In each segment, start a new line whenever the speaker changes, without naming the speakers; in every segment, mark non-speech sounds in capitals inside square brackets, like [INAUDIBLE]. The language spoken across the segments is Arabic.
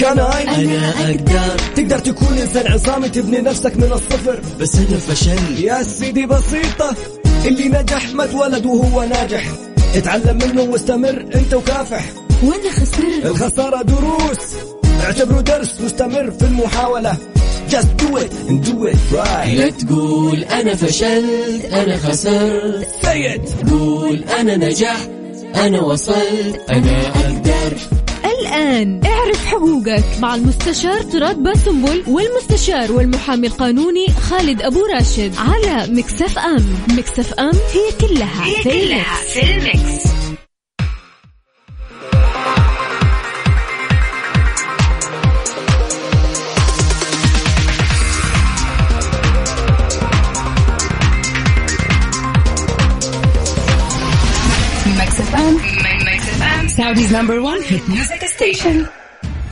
كان
أنا أقدر.
تقدر تكون إنسان عصامي تبني نفسك من الصفر.
بس أنا فشلت
يا سيدي بسيطة اللي نجح ما اتولد وهو ناجح. اتعلم منه واستمر أنت وكافح.
وأنا خسرت
الخسارة دروس. اعتبره درس مستمر في المحاولة. Just do it and do it right.
لا تقول أنا فشلت أنا خسرت.
Say it.
قول أنا نجحت أنا وصلت. أنا أقدر.
الآن. اعرف حقوقك مع المستشار طراد باسنبل والمستشار والمحامي القانوني خالد أبو راشد على ميكس اف ام. ميكس اف ام هي كلها هي في كلها في
الميكس. Saudi's number one hit music station.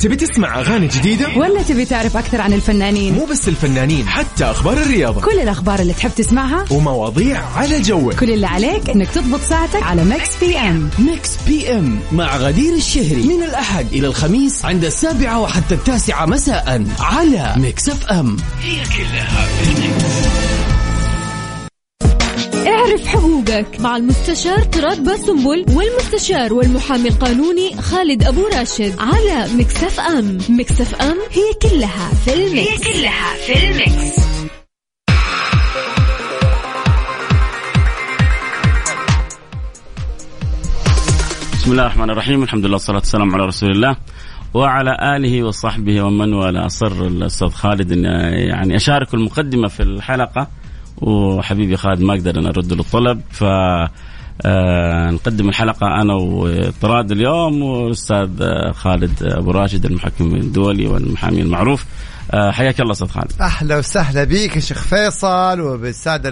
تبي تسمع أغاني جديدة؟
ولا تبي تعرف أكثر عن الفنانين؟
مو بس الفنانين حتى أخبار الرياضة.
كل الأخبار اللي تحب تسمعها
ومواضيع على جوك.
كل اللي عليك إنك تضبط ساعتك على ميكس بي ام
ميكس بي ام مع غدير الشهري. من الأحد إلى الخميس عند السابعة وحتى التاسعة مساء على ميكس اف ام
اعرف حقوقك مع المستشار طراد باسنبل والمستشار والمحامي القانوني خالد أبو راشد على ميكس اف ام. ميكس اف ام هي كلها في الميكس. هي كلها في الميكس.
بسم الله الرحمن الرحيم. الحمد لله والصلاة والسلام على رسول الله وعلى آله وصحبه ومن والاه. أصر الأستاذ خالد أن يعني أشارك المقدمة في الحلقة. وحبيبي خالد ما أقدر أن أرد له الطلب ف آه، نقدم الحلقة أنا وطراد اليوم والأستاذ آه، خالد أبو راشد المحكم الدولي والمحامي المعروف. حياك الله أستاذ خالد.
أهلا وسهلا بيك يا شيخ فيصل وبالسادة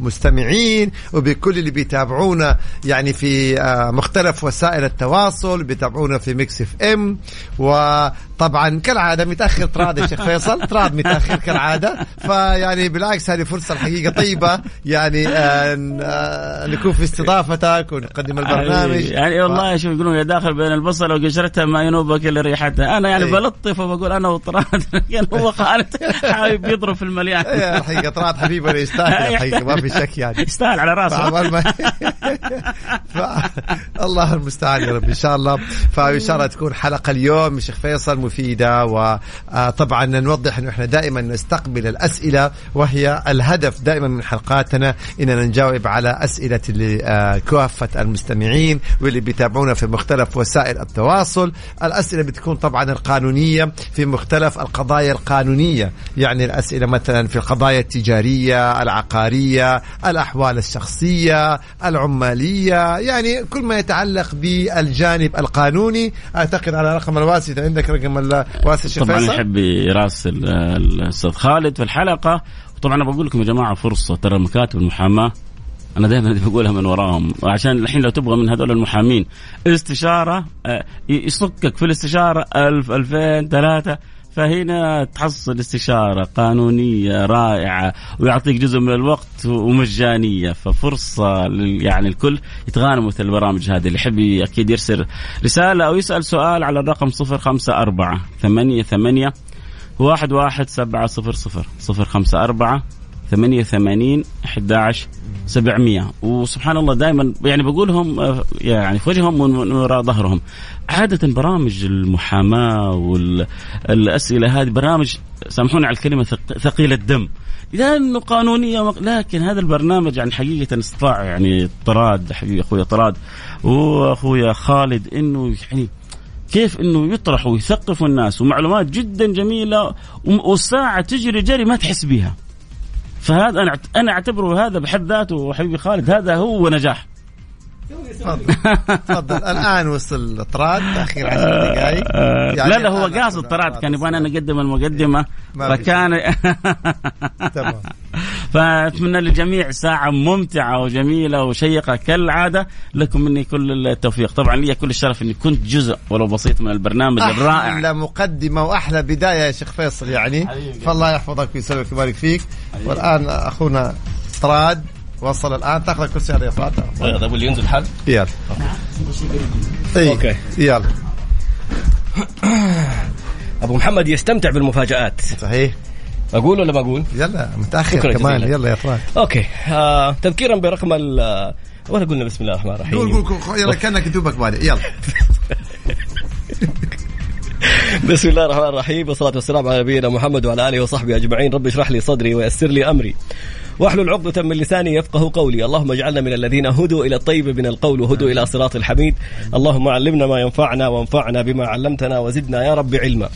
المستمعين وبكل اللي بيتابعونا يعني في آه، مختلف وسائل التواصل بيتابعونا في ميكس إف إم. وطبعا كالعادة متأخر تراد يا شيخ فيصل تراد متأخر كالعادة. فيعني بالعكس هذه فرصة الحقيقة طيبة يعني آه، آه، نكون في استضافتك ونقدم البرنامج.
يعني والله شوف يقولون يا داخل بين البصل وقشرتها ما ينوبك إلا ريحتها. أنا يعني
إيه.
بلطف وبقول أنا وطراد يعني هو خالد حابب يضرب في المليان. [LAUGHS]
يا الحقيقة طراد حبيبنا يستاهل الحقيقة ما في شك يعني.
يستاهل على راسه.
فعمال ما [LAUGHS] ف... الله المستعان يا رب. إن شاء الله. فإن شاء الله تكون حلقة اليوم شيخ فيصل مفيدة. وطبعا نوضح إنه إحنا دائما نستقبل الأسئلة وهي الهدف دائما من حلقاتنا إننا نجاوب على أسئلة آه، كافة المستمعين واللي بيتابعونا في مختلف وسائل التواصل. الأسئلة بتكون طبعا القانونية في مختلف القضايا القانونية يعني الأسئلة مثلا في القضايا التجارية العقارية الأحوال الشخصية العمالية يعني كل ما يتعلق بالجانب القانوني. أعتقد على رقم الواسي اذا عندك رقم الواسي شيخ
طبعا يحب يراسل الأستاذ خالد في الحلقة. وطبعا أنا بقول لكم يا جماعة فرصة ترى مكاتب المحاماة أنا دائما [LAUGHS] بقولها من وراهم عشان الحين لو تبغى من هذول المحامين استشارة آه، يصكك في الاستشارة ألف ألفين ثلاثة. فهنا تحصل استشارة قانونية رائعة ويعطيك جزء من الوقت ومجانية ففرصة لل- يعني الكل يتغانموا مثل البرامج هذه. اللي يحب أكيد يرسل رسالة أو يسأل سؤال على الرقم صفر خمسة أربعة ثمانية ثمانية واحد واحد سبعة صفر صفر صفر خمسة أربعة ثمانية ثمانين أحد عشر سبعمية. وسبحان الله دائما يعني بقولهم آه، يعني في وجههم ومن وراء ظهرهم. عادة برامج المحاماة والأسئلة هذه برامج سامحوني على الكلمة ثق- ثقيلة الدم. لأنه قانونية لكن هذا البرنامج يعني حقيقة استطاع يعني طراد حبيبي أخوي طراد وأخويا خالد إنه يعني كيف إنه يطرح ويثقف الناس. ومعلومات جدا جميلة والساعة تجري جري ما تحس بها. فهذا أنا أنا أعتبره هذا بحد ذاته حبيبي خالد هذا هو نجاح.
تفضل. تفضل [LAUGHS] الآن وصل طراد تأخير 10 دقائق.
آه،
يعني
لا لا هو قاصد طراد كان يبغانا
وصل.
نقدم المقدمة
ما في
فكان [LAUGHS]
تمام. [LAUGHS]
فأتمنى للجميع ساعة ممتعة وجميلة وشيقة كالعادة. لكم مني كل التوفيق. طبعا لي كل الشرف إني كنت جزء ولو بسيط من البرنامج الرائع.
أحلى مقدمة وأحلى بداية يا شيخ فيصل يعني. فالله يحفظك ويسلمك ويبارك فيك. والآن أخونا طراد. وصل الآن. تأخذ الكرسي هذا يا طراد
طيب واللي ينزل حل؟
يلا. اي
okay.
يلا. [CLEARS THROAT]
أبو محمد يستمتع بالمفاجآت.
صحيح.
أقول ولا ما أقول؟
يلا
متأخر
كمان.
جزيلاً.
يلا يا فراس
okay. آه تذكيرا برقم ال آه، ولا قلنا بسم الله الرحمن الرحيم.
قول قول قول يلا كأنك دوبك بادئ يلا. [LAUGHS]
بسم الله الرحمن الرحيم. والصلاة والسلام على نبينا محمد وعلى آله وصحبه أجمعين. رب اشرح لي صدري ويسر لي أمري. واحلل عقدة من لساني يفقه قولي. اللهم اجعلنا من الذين هدوا إلى الطيب من القول وهدوا إلى صراط الحميد. اللهم علمنا ما ينفعنا وانفعنا بما علمتنا وزدنا يا رب علما.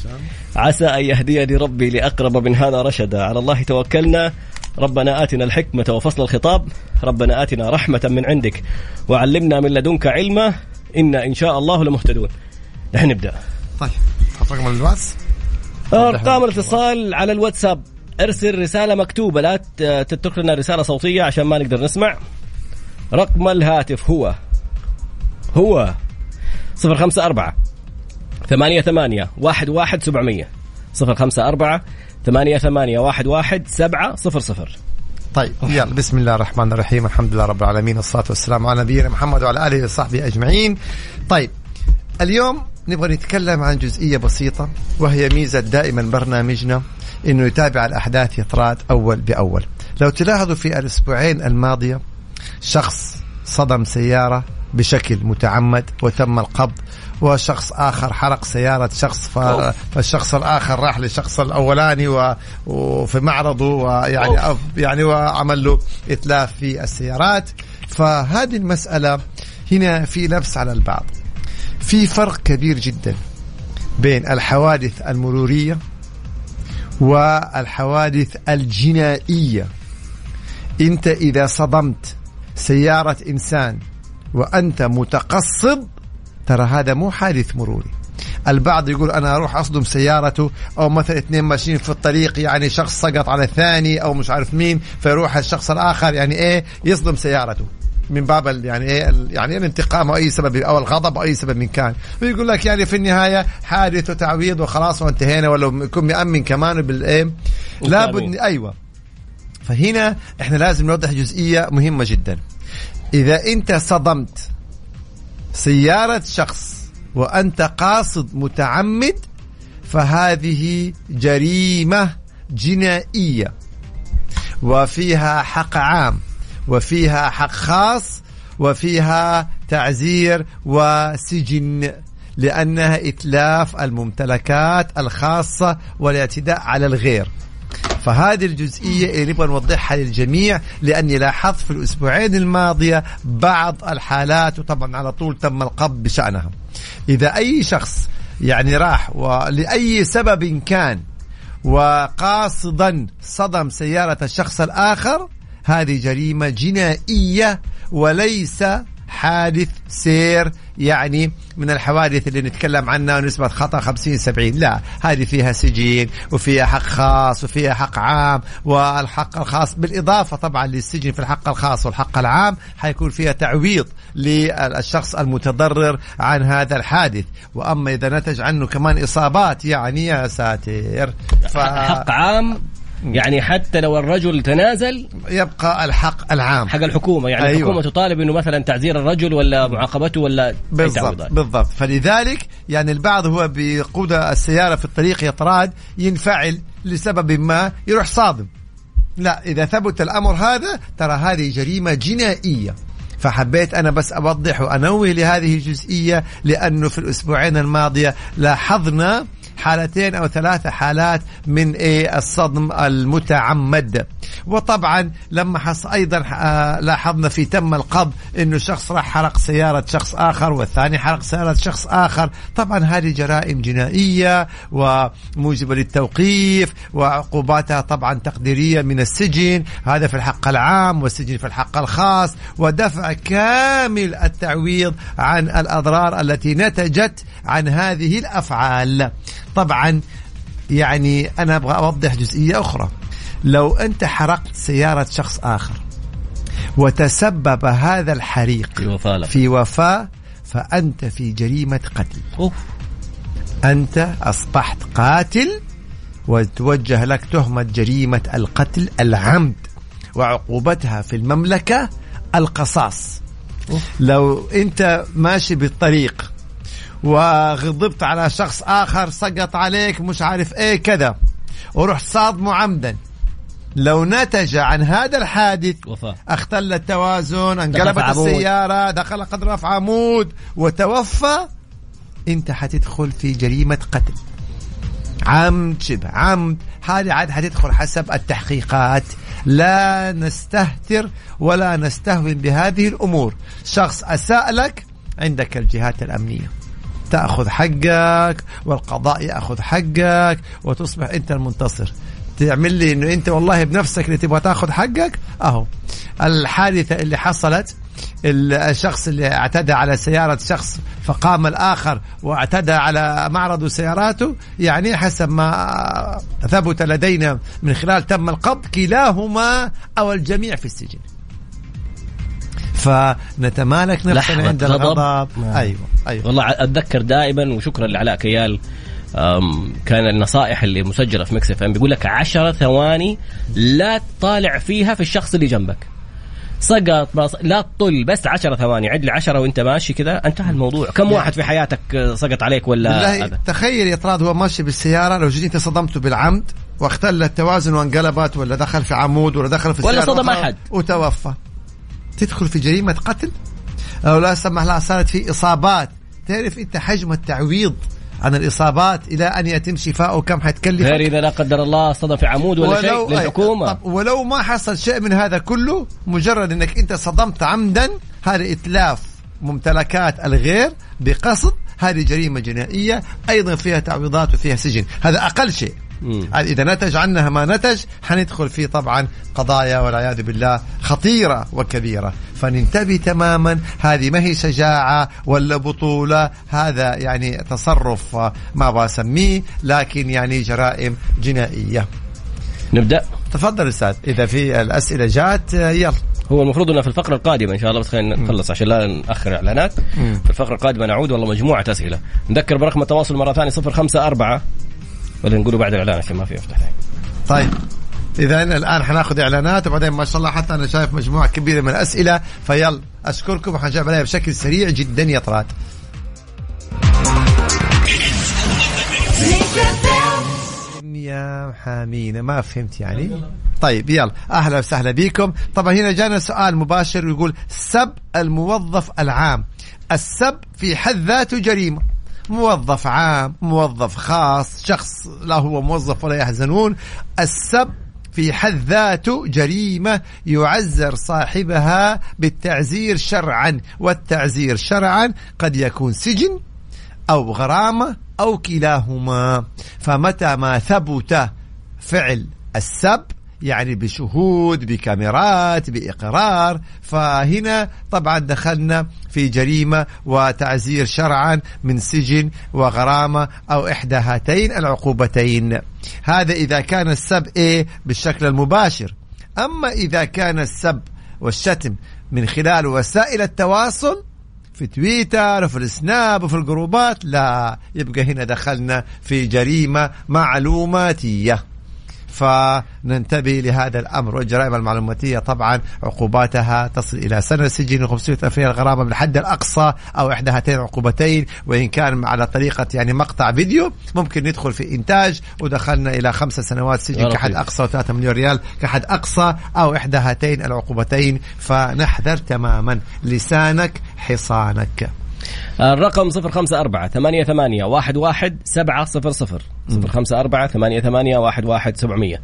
عسى أن يهديني ربي لأقرب من هذا رشدا. على الله توكلنا. ربنا آتنا الحكمة وفصل الخطاب. ربنا آتنا رحمة من عندك. وعلمنا من لدنك علما. إنا إن شاء الله لمهتدون. نحن نبدأ.
طيب حط رقم الواتس.
ارقام الاتصال على الواتساب. ارسل رسالة مكتوبة لا تترك لنا رسالة صوتية عشان ما نقدر نسمع. رقم الهاتف هو هو 054 ثمانية ثمانية واحد واحد سبعمية صفر خمسة أربعة ثمانية ثمانية واحد واحد سبعة صفر صفر.
طيب يلا بسم الله الرحمن الرحيم الحمد لله رب العالمين والصلاة والسلام على نبينا محمد وعلى آله وصحبه أجمعين. طيب اليوم نبغى نتكلم عن جزئية بسيطة وهي ميزة دائما برنامجنا. إنه يتابع الأحداث يطراد أول بأول لو تلاحظوا في الأسبوعين الماضية شخص صدم سيارة بشكل متعمد وتم القبض وشخص آخر حرق سيارة شخص. فالشخص الآخر راح للشخص الأولاني. وفي معرضه ويعني يعني وعمل له إتلاف في السيارات فهذه المسألة هنا في لبس على البعض في فرق كبير جدا بين الحوادث المرورية والحوادث الجنائية. أنت إذا صدمت سيارة إنسان وأنت متقصد ترى هذا مو حادث مروري. البعض يقول أنا أروح أصدم سيارته أو مثلا اثنين ماشيين في الطريق يعني شخص سقط على الثاني أو مش عارف مين فيروح الشخص الآخر يعني إيه يصدم سيارته. من باب يعني إيه يعني الانتقام أو أي سبب أو الغضب أو أي سبب من كان. ويقول لك يعني في النهاية حادث وتعويض وخلاص وانتهينا ولا يكون مأمن كمان بالإيه؟ لابد أيوه. فهنا إحنا لازم نوضح جزئية مهمة جدا. إذا أنت صدمت سيارة شخص وأنت قاصد متعمد فهذه جريمة جنائية وفيها حق عام. وفيها حق خاص وفيها تعزير وسجن لأنها إتلاف الممتلكات الخاصة والاعتداء على الغير. فهذه الجزئية اللي نبغى نوضحها للجميع لأني لاحظت في الأسبوعين الماضية بعض الحالات وطبعا على طول تم القبض بشأنها. إذا أي شخص يعني راح ولأي سبب كان وقاصدا صدم سيارة الشخص الآخر هذه جريمة جنائية وليس حادث سير يعني من الحوادث اللي نتكلم عنها نسبة خطأ 50 70 لا هذه فيها سجين وفيها حق خاص وفيها حق عام والحق الخاص بالإضافة طبعا للسجن في الحق الخاص والحق العام حيكون فيها تعويض للشخص المتضرر عن هذا الحادث. وأما إذا نتج عنه كمان إصابات يعني يا ساتر. ف...
حق عام يعني حتى لو الرجل تنازل
يبقى الحق العام.
حق الحكومة. يعني
أيوة.
الحكومة تطالب إنه مثلا تعزير الرجل ولا معاقبته ولا
بالضبط. بالضبط. فلذلك يعني البعض هو بيقود السيارة في الطريق يطراد ينفعل لسبب ما يروح صادم. لا إذا ثبت الأمر هذا ترى هذه جريمة جنائية. فحبيت أنا بس أوضح وأنوه لهذه الجزئية لأنه في الأسبوعين الماضية لاحظنا حالتين أو ثلاثة حالات من إيه الصدم المتعمد. وطبعا لما حص أيضا آه، لاحظنا في تم القبض إنه شخص راح حرق سيارة شخص آخر والثاني حرق سيارة شخص آخر. طبعا هذه جرائم جنائية وموجبة للتوقيف وعقوباتها طبعا تقديرية من السجن. هذا في الحق العام والسجن في الحق الخاص. ودفع كامل التعويض عن الأضرار التي نتجت عن هذه الأفعال. طبعا يعني أنا أبغى أوضح جزئية أخرى لو أنت حرقت سيارة شخص آخر وتسبب هذا الحريق
في وفاة له.
في وفاة فأنت في جريمة قتل
أوف.
أنت أصبحت قاتل وتوجه لك تهمة جريمة القتل العمد وعقوبتها في المملكة القصاص لو أنت ماشي بالطريق وغضبت على شخص آخر سقط عليك مش عارف إيه كذا. ورحت صادمه عمدا لو نتج عن هذا الحادث
وفاة.
اختل التوازن انقلبت. السيارة دخل قدر في عمود وتوفى. انت حتدخل في جريمة قتل. عمد شبه عمد. هذه عاد حتدخل حسب التحقيقات. لا نستهتر ولا نستهون بهذه الأمور. شخص أساء لك عندك الجهات الأمنية. تأخذ حقك والقضاء يأخذ حقك وتصبح أنت المنتصر. تعمل لي إنه أنت والله بنفسك اللي تبغى تأخذ حقك؟ أهو. الحادثة اللي حصلت الشخص اللي اعتدى على سيارة شخص فقام الآخر واعتدى على معرض سياراته يعني حسب ما ثبت لدينا من خلال تم القبض كلاهما أو الجميع في السجن. فنتمالك نفسنا عند
غضب.
الغضب.
نعم.
أيوة أيوة.
والله أتذكر دائما وشكرا لعلاء كيال كان النصائح اللي مسجلة في Mix FM بيقول لك 10 ثواني لا تطالع فيها في الشخص اللي جنبك. سقط بص... لا تطل بس 10 ثواني. عد لي 10 وأنت ماشي كذا انتهى الموضوع. كم واحد في حياتك آه، سقط عليك ولا هذا؟
تخيل يا طراد هو ماشي بالسيارة لو جيت انت صدمته بالعمد واختل التوازن وانقلبت ولا دخل في عمود ولا دخل في
ولا صدم أحد.
وتوفى. تدخل في جريمة قتل؟ أو لا سمح الله صارت في إصابات. تعرف أنت حجم التعويض عن الإصابات إلى أن يتم شفاؤه؟ كم حتكلف
غير إذا لا قدر الله صدم في عمود ولا شيء للحكومة.
طب ولو ما حصل شيء من هذا كله مجرد أنك أنت صدمت عمدا هذا إتلاف ممتلكات الغير بقصد هذه جريمة جنائية أيضا فيها تعويضات وفيها سجن. هذا أقل شيء.
مم.
إذا نتج عنها ما نتج حندخل في طبعا قضايا والعياذ بالله خطيرة وكبيرة. فننتبه تماما هذه ما هي شجاعة ولا بطولة هذا يعني تصرف ما أبغى اسميه لكن يعني جرائم جنائية.
نبدأ؟
تفضل أستاذ إذا في الأسئلة جات يلا.
هو المفروض أنه في الفقرة القادمة إن شاء الله بس خلينا نخلص عشان لا نأخر إعلانات. في الفقرة القادمة نعود والله مجموعة أسئلة. نذكر برقم التواصل مرة ثانية 054 ولا نقوله بعد الإعلان عشان ما في افتح
طيب. اذا الآن حناخذ إعلانات وبعدين ما شاء الله حتى أنا شايف مجموعة كبيرة من الأسئلة. فيلا أشكركم. وحنجاوب عليها بشكل سريع جدا يا طراد. يا حامينا ما فهمت يعني. طيب يلا. أهلا وسهلا بكم. طبعا هنا جانا سؤال مباشر يقول سب الموظف العام. السب في حد ذاته جريمة. موظف عام موظف خاص شخص لا هو موظف ولا يحزنون. السب في حد ذاته جريمة يعزر صاحبها بالتعزير شرعا والتعزير شرعا قد يكون سجن أو غرامة أو كلاهما. فمتى ما ثبت فعل السب يعني بشهود بكاميرات بإقرار. فهنا طبعا دخلنا في جريمة وتعزير شرعا من سجن وغرامة أو إحدى هاتين العقوبتين. هذا إذا كان السب إيه بالشكل المباشر. أما إذا كان السب والشتم من خلال وسائل التواصل في تويتر وفي السناب وفي الجروبات لا يبقى هنا دخلنا في جريمة معلوماتية. فننتبه لهذا الأمر. والجرائم المعلوماتية طبعا عقوباتها تصل إلى سنة سجن و500 ألف ريال غرامة بالحد الأقصى أو إحدى هاتين العقوبتين. وإن كان على طريقة يعني مقطع فيديو ممكن ندخل في إنتاج. ودخلنا إلى خمس سنوات سجن كحد
لطيف.
أقصى و3 مليون ريال كحد أقصى أو إحدى هاتين العقوبتين. فنحذر تماما لسانك حصانك.
الرقم 054 88 11 700 054 88 11 700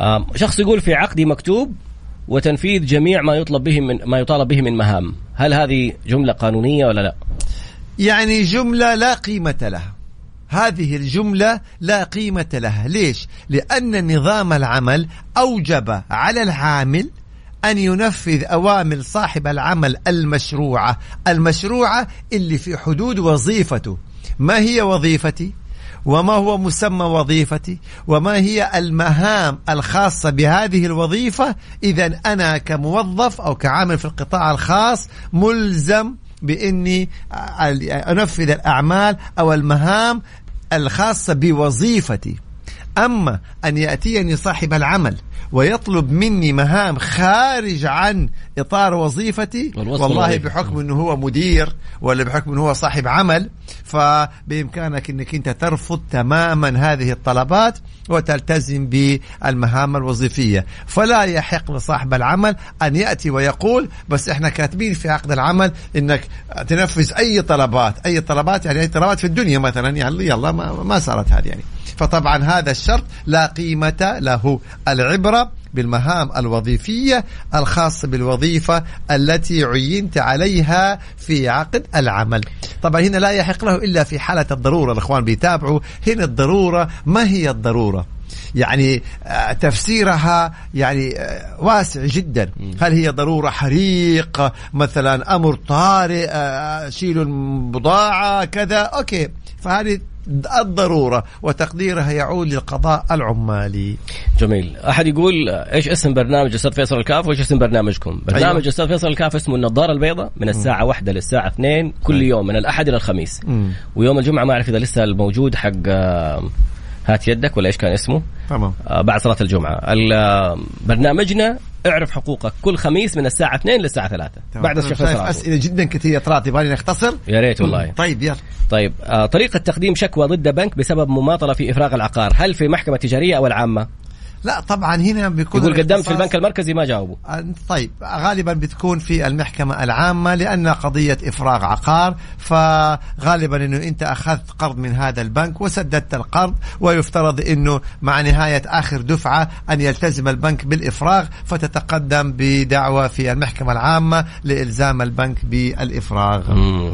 آم، شخص يقول في عقدي مكتوب وتنفيذ جميع ما يطلب به من ما يطالب به من مهام. هل هذه جملة قانونية ولا لا؟
يعني جملة لا قيمة لها. هذه الجملة لا قيمة لها. ليش؟ لأن نظام العمل أوجب على العامل أن ينفذ أوامر صاحب العمل المشروعة. المشروعة اللي في حدود وظيفته. ما هي وظيفتي؟ وما هو مسمى وظيفتي؟ وما هي المهام الخاصة بهذه الوظيفة؟ إذا أنا كموظف أو كعامل في القطاع الخاص ملزم بإني أنفذ الأعمال أو المهام الخاصة بوظيفتي. أما أن يأتيني صاحب العمل ويطلب مني مهام خارج عن إطار وظيفتي والله. بحكم أنه هو مدير ولا بحكم أنه هو صاحب عمل فبإمكانك أنك أنت ترفض تماما هذه الطلبات وتلتزم بالمهام الوظيفية. فلا يحق لصاحب العمل أن يأتي ويقول بس إحنا كاتبين في عقد العمل أنك تنفذ أي طلبات أي طلبات يعني أي طلبات في الدنيا مثلا. يعني يلا ما, ما صارت هذه يعني. فطبعا هذا الشرط لا قيمة له. العبرة بالمهام الوظيفية الخاصة بالوظيفة التي عينت عليها في عقد العمل. طبعا هنا لا يحق له إلا في حالة الضرورة. الأخوان بيتابعوا هنا الضرورة. ما هي الضرورة؟ يعني آه، تفسيرها يعني آه، واسع جدا. هل هي ضرورة حريق مثلا أمر طارئ آه، شيلوا البضاعة كذا؟ أوكي. فهذه الضرورة وتقديرها يعود للقضاء العمالي.
جميل. أحد يقول إيش اسم برنامج أستاذ فيصل الكاف وإيش اسم برنامجكم؟ برنامج
أيوة.
أستاذ فيصل الكاف اسمه النظارة البيضاء من الساعة واحدة للساعة 2 كل يوم من الأحد إلى الخميس.
مم.
ويوم الجمعة ما أعرف إذا لسه الموجود حق آه، هات يدك ولا إيش كان اسمه؟
تمام.
آه، بعد صلاة الجمعة. ال- برنامجنا أعرف حقوقك كل خميس من الساعة 2 للساعة 3
تمام.
بعد الشيخ
شايف
فيصل.
أسئلة جدا كثيرة طلعت يبغى نختصر؟
يا ريت والله. [CLEARS THROAT]
طيب يلا.
طيب آه، طريقة تقديم شكوى ضد بنك بسبب مماطلة في إفراغ العقار. هل في محكمة تجارية أو العامة؟
لا طبعا هنا بيكون
يقول قدمت في البنك المركزي ما جاوبوا.
طيب غالبا بتكون في المحكمة العامة لأن قضية إفراغ عقار فغالبا أنه أنت أخذت قرض من هذا البنك وسددت القرض ويفترض أنه مع نهاية آخر دفعة أن يلتزم البنك بالإفراغ فتتقدم بدعوة في المحكمة العامة لإلزام البنك بالإفراغ.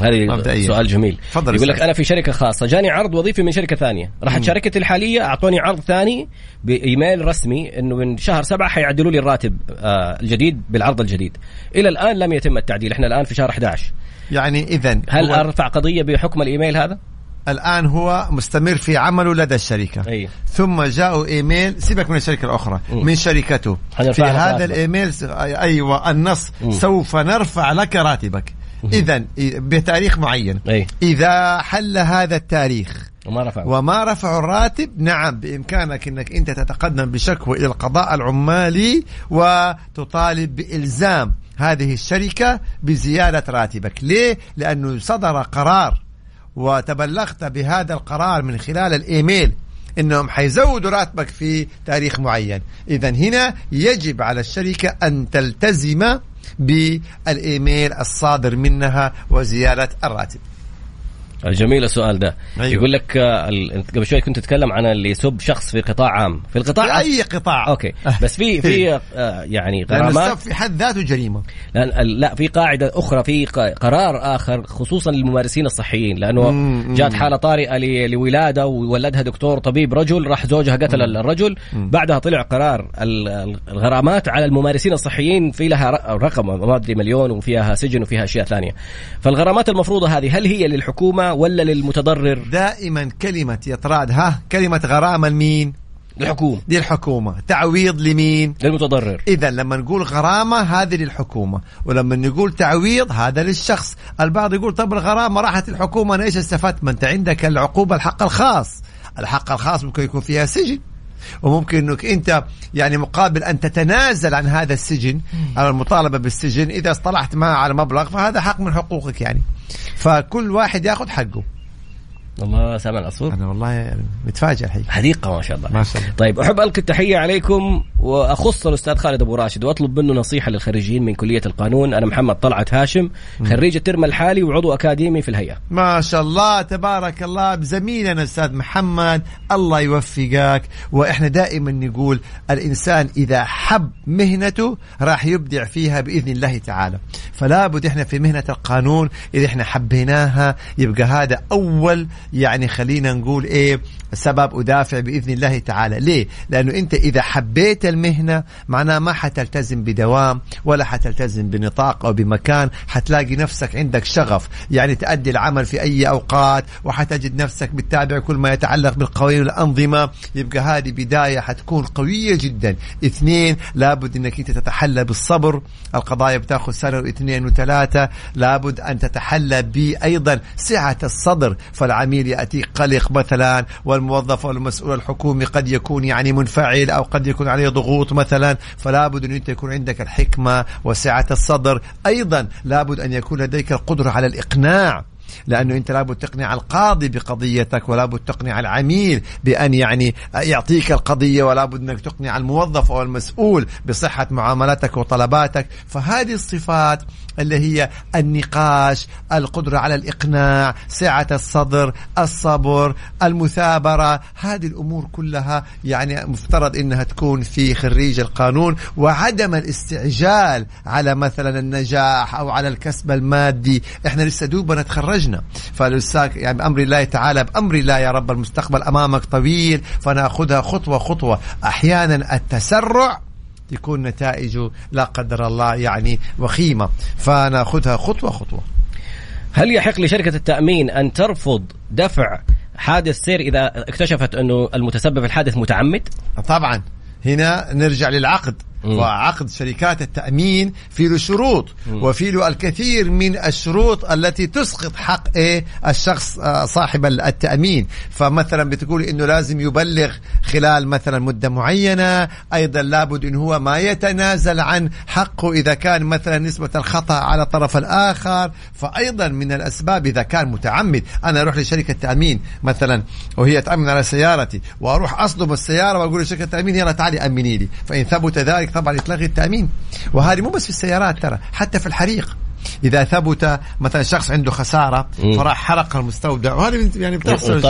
هذه
مبدئيا.
سؤال جميل.
تفضل
يقول لك. أنا في شركة خاصة جاني عرض وظيفي من شركة ثانية. راحت شركتي الحالية أعطوني عرض ثاني بإيميل رسمي إنه من شهر سبعة حيعدلوا لي الراتب آه الجديد بالعرض الجديد. إلى الآن لم يتم التعديل إحنا الآن في شهر 11
يعني إذا
هل أرفع قضية بحكم الإيميل هذا؟
الآن هو مستمر في عمله لدى الشركة.
أي.
ثم جاءوا إيميل سيبك من الشركة الأخرى
مم.
من شركته. في هذا. الإيميل أيوه النص
مم.
سوف نرفع لك راتبك. اذا بتاريخ معين.
أي.
إذا حل هذا التاريخ
وما رفع
وما رفعوا الراتب نعم بإمكانك إنك أنت تتقدم بشكوى إلى القضاء العمالي وتطالب بإلزام هذه الشركة بزيادة راتبك. ليه؟ لأنه صدر قرار وتبلغت بهذا القرار من خلال الإيميل إنهم حيزودوا راتبك في تاريخ معين. اذا هنا يجب على الشركة أن تلتزم بالإيميل الصادر منها وزيادة الراتب.
جميل السؤال ده.
أيوة.
يقول لك آه، قبل شوي كنت تتكلم عن اللي يسب شخص في قطاع عام. في القطاع
في أي قطاع.
okay. [LAUGHS] بس في في آه، يعني
لأن
غرامات.
السب في حد ذاته جريمة.
لأن لا في قاعدة أخرى في قرار آخر خصوصا للممارسين الصحيين. لأنه
مم،
جات
مم.
حالة طارئة ل- لولادة وولدها دكتور طبيب رجل راح زوجها قتل الرجل. بعدها طلع قرار ال- ال- الغرامات على الممارسين الصحيين في لها رقم ما أدري مليون وفيها سجن وفيها أشياء ثانية. فالغرامات المفروضة هذه هل هي للحكومة ولا للمتضرر؟
دائما كلمة يطراد ها كلمة غرامة لمين؟
الحكومة
دي الحكومة. تعويض لمين؟
للمتضرر.
اذا لما نقول غرامة هذه للحكومة ولما نقول تعويض هذا للشخص. البعض يقول طب الغرامة راحت الحكومة أنا إيش استفدت؟ ما أنت عندك العقوبة الحق الخاص. الحق الخاص ممكن يكون فيها سجن. وممكن إنك أنت يعني مقابل أن تتنازل عن هذا السجن على المطالبة بالسجن إذا اصطلحت معه على مبلغ فهذا حق من حقوقك يعني. فكل واحد ياخذ حقه.
الله سامع العصفور
أنا والله متفاجئ الحقيقة.
حديقة ما شاء الله.
ما شاء الله.
طيب أحب ألقي التحية عليكم وأخص الأستاذ خالد أبو راشد وأطلب منه نصيحة للخريجين من كلية القانون. أنا محمد طلعت هاشم خريج الترم الحالي وعضو أكاديمي في الهيئة.
ما شاء الله تبارك الله. بزميلنا أستاذ محمد الله يوفقك. وإحنا دائما نقول الإنسان إذا حب مهنته راح يبدع فيها بإذن الله تعالى. فلا بد إحنا في مهنة القانون إذا إحنا حبيناها يبقى هذا أول يعني خلينا نقول إيه سبب أدافع بإذن الله تعالى. ليه؟ لأنه أنت إذا حبيت المهنة معناه ما حتلتزم بدوام ولا حتلتزم بنطاق أو بمكان حتلاقي نفسك عندك شغف. يعني تأدي العمل في أي أوقات وحتجد نفسك بتتابع كل ما يتعلق بالقوانين والأنظمة. يبقى هذه بداية حتكون قوية جدا. اثنين لابد إنك أنت تتحلى بالصبر. القضايا بتاخذ سنة واثنين وثلاثة. لابد أن تتحلى بايضا سعة الصدر فالعميل العميل ياتيك قلق مثلا والموظف أو المسؤول الحكومي قد يكون يعني منفعل أو قد يكون عليه ضغوط مثلا فلا بد أن أنت يكون عندك الحكمة وسعة الصدر. أيضا لابد أن يكون لديك القدرة على الإقناع لأنه أنت لابد تقنع القاضي بقضيتك ولابد تقنع العميل بأن يعني يعطيك القضية ولابد أنك تقنع الموظف أو المسؤول بصحة معاملتك وطلباتك. فهذه الصفات اللي هي النقاش القدرة على الإقناع سعه الصدر الصبر المثابرة. هذه الأمور كلها يعني مفترض إنها تكون في خريج القانون وعدم الاستعجال على مثلا النجاح أو على الكسب المادي. إحنا لسه دوبنا تخرجنا فالأستاذ يعني بأمر الله تعالى بأمر الله يا رب المستقبل أمامك طويل فنأخذها خطوة خطوة. أحيانا التسرع تكون نتائجه لا قدر الله يعني وخيمة. فناخذها خطوة خطوة.
هل يحق لشركة التأمين أن ترفض دفع حادث سير إذا اكتشفت أنه المتسبب في الحادث متعمد؟
طبعا. هنا نرجع للعقد. وعقد شركات التأمين في له شروط وفي له الكثير من الشروط التي تسقط حق إيه؟ الشخص آه، صاحب التأمين. فمثلا بتقول إنه لازم يبلغ خلال مثلا مدة معينة أيضا لابد إن هو ما يتنازل عن حقه إذا كان مثلا نسبة الخطأ على الطرف الآخر. فأيضا من الأسباب إذا كان متعمد أنا أروح لشركة تأمين مثلا وهي تأمن على سيارتي وأروح أصدم السيارة وأقول لشركة التأمين يلا تعالي أمني لي. فإن ثبت ذلك طبعا يتلغي التأمين. وهذه مو بس في السيارات ترى حتى في الحريق. إذا ثبت مثلا شخص عنده خسارة فراح حرق المستودع. وهذه يعني بتحصل.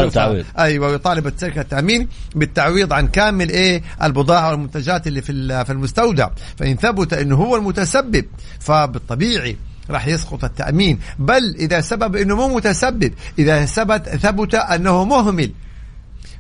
أيوه ويطالب شركه التأمين بالتعويض عن كامل إيه البضاعة والمنتجات اللي في في المستودع. فإن ثبت إنه هو المتسبب فبالطبيعي راح يسقط التأمين. بل إذا سبب إنه مو متسبب إذا ثبت ثبت أنه مهمل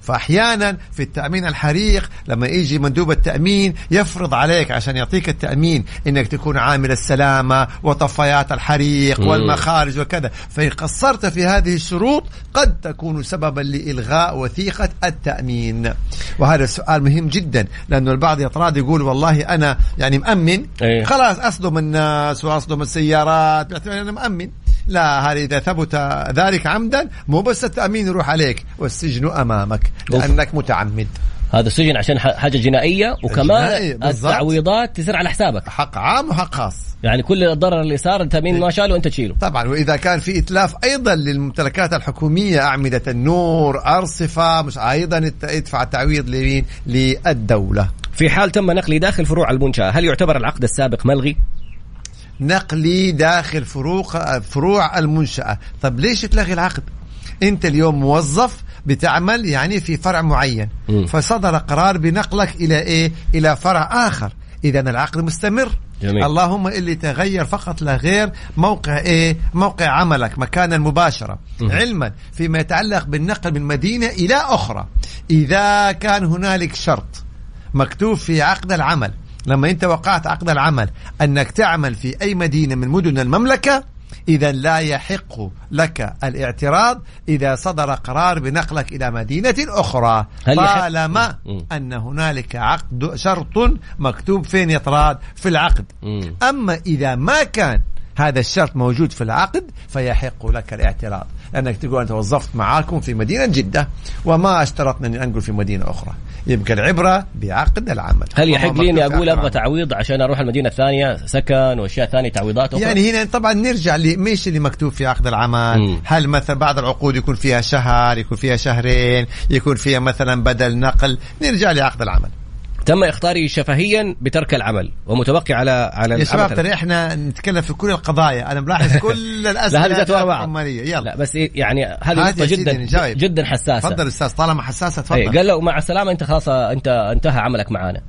فأحيانا في التأمين الحريق لما يجي مندوب التأمين يفرض عليك عشان يعطيك التأمين إنك تكون عامل السلامة وطفايات الحريق. والمخارج وكذا فإن قصرت في هذه الشروط قد تكون سببا لإلغاء وثيقة التأمين وهذا سؤال مهم جدا لأنه البعض يطراد يقول والله أنا يعني مأمن
إيه.
خلاص أصدم الناس وأصدم السيارات باعتبار أنا مأمن لا هذا إذا ثبت ذلك عمدا مو بس التأمين يروح عليك والسجن أمامك لأنك متعمد.
هذا السجن عشان حاجة جنائية وكمان
جنائي،.
التعويضات تصير على حسابك.
حق عام وحق خاص
يعني كل الضرر اللي صار التامين ما شاله وانت تشيله.
طبعا وإذا كان في إتلاف أيضا للممتلكات الحكومية أعمدة النور أرصفة مش أيضا يدفع التعويض لمين؟ للدولة.
في حال تم نقلي داخل فروع المنشأة هل يعتبر العقد السابق ملغي؟
نقلي داخل فروق فروع المنشأة. طب ليش تلغي العقد؟ أنت اليوم موظف بتعمل يعني في فرع معين
مم.
فصدر قرار بنقلك إلى إيه؟ إلى فرع آخر. إذا العقد مستمر.
جميل.
اللهم اللي تغير فقط لا غير موقع إيه؟ موقع عملك مكان المباشره
مم.
علما فيما يتعلق بالنقل من مدينة إلى أخرى. إذا كان هنالك شرط مكتوب في عقد العمل لما انت وقعت عقد العمل انك تعمل في اي مدينة من مدن المملكة إذا لا يحق لك الاعتراض إذا صدر قرار بنقلك إلى مدينة أخرى.
هل يحق-
طالما. أن هنالك عقد شرط مكتوب فين يطراد؟ في العقد.
مم.
أما إذا ما كان هذا الشرط موجود في العقد فيحق لك الاعتراض. لأنك تقول أنا توظفت معاكم في مدينة جدة وما اشترطنا اني أنقل في مدينة أخرى يبقى العبرة بعقد العمل
هل يحق لي
أني
أقول
أبغى.
تعويض عشان أروح المدينة الثانية سكن وأشياء ثانية تعويضات أخرى؟
يعني هنا طبعا نرجع لميش اللي مكتوب في عقد العمل
مم.
هل مثلا بعض العقود يكون فيها شهر يكون فيها شهرين يكون فيها مثلا بدل نقل نرجع لعقد العمل
تم اختاري شفهيا بترك العمل ومتوقع على على
يا شباب. ترى إحنا نتكلم في كل القضايا. أنا ملاحظ [LAUGHS] كل الأسئلة
لا هذه جت.
يلا.
لا بس إيه يعني هذه
نقطة
جدا
نجاوب.
جدا حساسة.
تفضل أستاذ طالما حساسة تفضل.
إيه قال له مع السلامة أنت خلاص انت انتهى عملك معانا.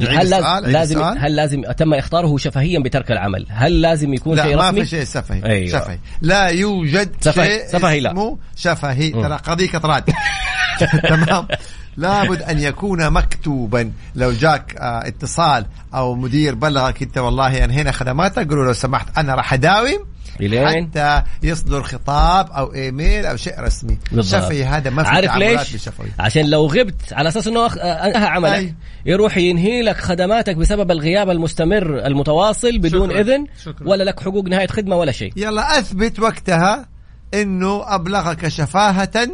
هل لازم, لازم. هل لازم تم اختاره شفهيا بترك العمل. هل لازم يكون
لا
شيء
ما
رسمي؟
في شيء سفهي.
أيوة.
شفهي لا يوجد
سفهي-
شيء
سفهي لا.
اسمه شفهي. ترى قضية اطراد [LAUGHS] تمام. لابد أن يكون مكتوبا لو جاك آه اتصال أو مدير بلغك أنت والله انهينا خدماتك قولوا لو سمحت أنا راح أداوم
إلين؟
حتى يصدر خطاب أو إيميل أو شيء رسمي
بالضبط.
شفهي هذا ما في
عارف ليش؟
بشفوي
عشان لو غبت على أساس إنه أخ- انتهى عملك
أي.
يروح ينهي لك خدماتك بسبب الغياب المستمر المتواصل بدون
شكراً.
إذن
شكراً.
ولا لك حقوق نهاية خدمة ولا شيء
يلا أثبت وقتها إنه أبلغك شفاهة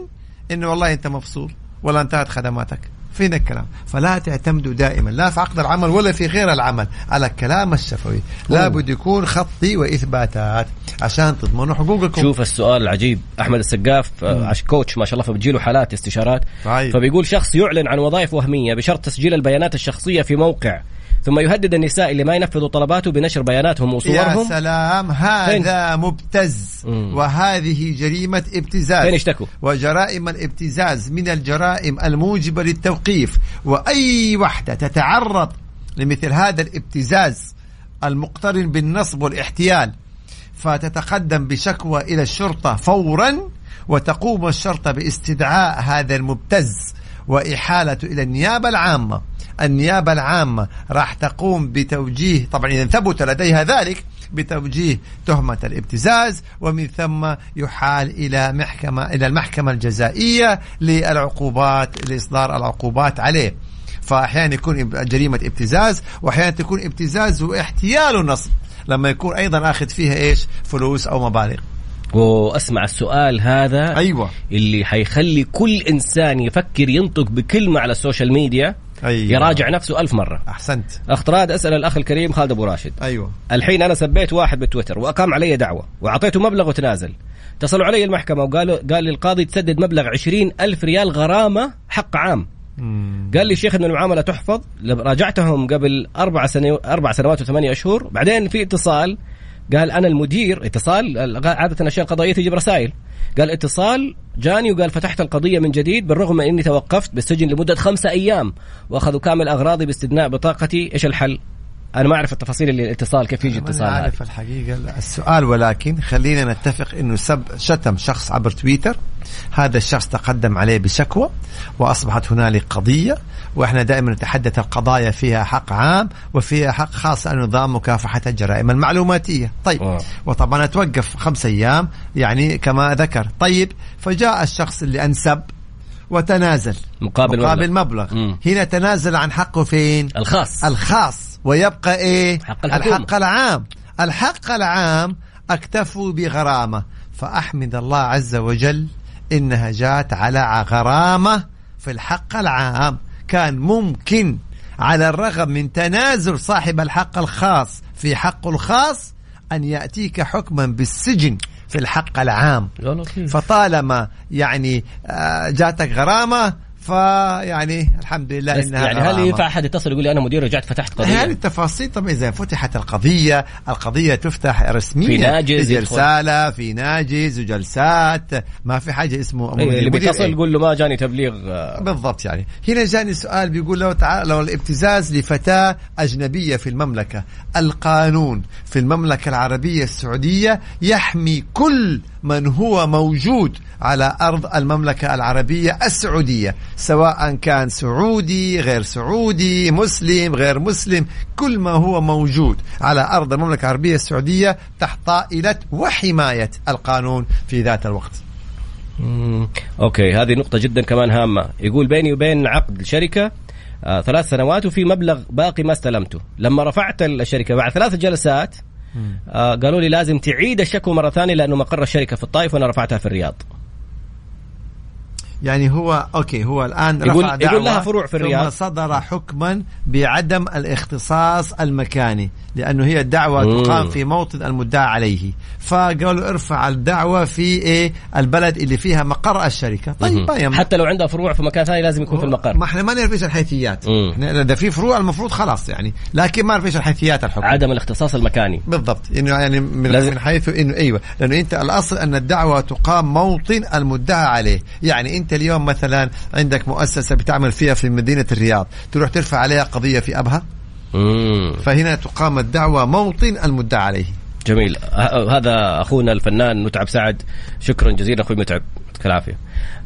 إنه والله أنت مفصول ولا انتهت خدماتك. فين الكلام؟ فلا تعتمدوا دائما. لا في عقد العمل ولا في غير العمل. على الكلام الشفوي. لابد يكون خطي وإثباتات عشان تضمنوا حقوقكم.
شوف السؤال العجيب. أحمد السقاف آه، عش كوتش ما شاء الله فبتجيله حالات استشارات.
طيب.
فبيقول شخص يعلن عن وظائف وهمية بشرط تسجيل البيانات الشخصية في موقع. ثم يهدد النساء اللي ما ينفذوا طلباته بنشر بياناتهم
يا
وصورهم
سلام هذا مبتز.
مم.
وهذه جريمة ابتزاز.
فين اشتكوا؟
وجرائم الابتزاز من الجرائم الموجبة للتوقيف. وأي وحدة تتعرض لمثل هذا الابتزاز المقترن بالنصب والاحتيال فتتقدم بشكوى إلى الشرطة فورا وتقوم الشرطة باستدعاء هذا المبتز. وإحالته إلى النيابة العامة. النيابة العامة راح تقوم بتوجيه طبعا إذا ثبت لديها ذلك بتوجيه تهمة الابتزاز ومن ثم يحال إلى محكمة إلى المحكمة الجزائية للعقوبات لإصدار العقوبات عليه. فأحيانا يكون جريمة ابتزاز وأحيانا تكون ابتزاز واحتيال ونصب لما يكون أيضا أخذ فيها إيش؟ فلوس أو مبالغ.
وأسمع السؤال هذا
أيوة.
اللي حيخلي كل إنسان يفكر ينطق بكلمه على السوشيال ميديا
أيوة.
يراجع نفسه ألف مرة.
أحسنت.
أخ طراد أسأل الأخ الكريم خالد أبو راشد.
أيوة.
الحين أنا سبيت واحد بتويتر وأقام علي دعوة وأعطيته مبلغ وتنازل. اتصلوا علي المحكمة وقالوا قال لي القاضي تسدد مبلغ عشرين ألف ريال غرامة حق عام. قال لي الشيخ إن المعاملة تحفظ. راجعتهم قبل أربع سنو أربع سنوات وثمانية اشهر بعدين في اتصال قال أنا المدير اتصال عادة الاشياء القضائيه تجيب رسائل قال اتصال جاني وقال فتحت القضية من جديد بالرغم من إني توقفت بالسجن لمدة خمسة أيام وأخذوا كامل أغراضي باستثناء بطاقتي إيش الحل؟ أنا ما أعرف التفاصيل اللي الاتصال كيف يجي اتصال هذا.
عارف الحقيقة. السؤال ولكن خلينا نتفق إنه سب شتم شخص عبر تويتر. هذا الشخص تقدم عليه بشكوى وأصبحت هنالك قضية وإحنا دائما نتحدث القضايا فيها حق عام وفيها حق خاص عن نظام مكافحة الجرائم المعلوماتية. طيب
آه.
وطبعا توقف خمس أيام يعني كما ذكر. طيب فجاء الشخص اللي أنسب وتنازل.
مقابل
مقابل
مبلغ.
مبلغ.
مم.
هنا تنازل عن حقه فين؟
الخاص.
الخاص. ويبقى إيه؟
حق الحكومة.
الحق العام. الحق العام أكتفوا بغرامة. فأحمد الله عز وجل إنها جات على غرامة في الحق العام. كان ممكن على الرغم من تنازل صاحب الحق الخاص في حقه الخاص أن يأتيك حكما بالسجن في الحق العام. فطالما يعني آه، جاتك غرامة فيعني الحمد لله
بس
إنها
يعني هل. ينفع أحد يتصل يقول لي أنا مدير رجعت فتحت
هذه
قضيه
التفاصيل طبعا إذا فتحت القضية القضية تفتح رسميا
في ناجز يدخل.
رسالة في ناجز وجلسات ما في حاجة اسمه
إيه، اللي بيتصل
إيه.
يقول له ما جاني تبليغ آه،
بالضبط يعني هنا جاني سؤال بيقول لو تعال لو الابتزاز لفتاة أجنبية في المملكة القانون في المملكة العربية السعودية يحمي كل من هو موجود على أرض المملكة العربية السعودية سواء كان سعودي غير سعودي مسلم غير مسلم كل ما هو موجود على أرض المملكة العربية السعودية تحت طائلة وحماية القانون في ذات الوقت.
okay هذه نقطة جدا كمان هامة. يقول بيني وبين عقد شركة آه ثلاث سنوات وفي مبلغ باقي ما استلمته. لما رفعت الشركة بعد ثلاث جلسات آه قالوا لي لازم تعيد الشكوى مرة ثانية لأنه مقر الشركة في الطائف وأنا رفعتها في الرياض.
يعني هو okay هو الآن
يقول-
رفع
يقول لها فروع في الرياض.
ثم صدر حكما بعدم الاختصاص المكاني لأنه هي الدعوه
مم.
تقام في موطن المدعى عليه فقالوا ارفع الدعوة في إيه البلد اللي فيها مقر الشركة طيب
مم.
يمنع.
حتى لو عندها فروع في مكان ثاني لازم يكون في المقر
ما إحنا ما نعرف إيش الحيثيات. إحنا إذا في فروع المفروض خلاص يعني لكن ما نعرف إيش الحيثيات الحكم
عدم الاختصاص المكاني
بالضبط إنه يعني من,
لازم-
من حيث انه إيوه لأنه أنت الأصل أن الدعوة تقام موطن المدعى عليه يعني أنت اليوم مثلا عندك مؤسسة بتعمل فيها في مدينة الرياض تروح ترفع عليها قضية في أبها؟
مم.
فهنا تقام الدعوة موطن المدعى عليه.
جميل. هذا أخونا الفنان متعب سعد. شكرا جزيلا أخوي متعب. يعطيك العافية.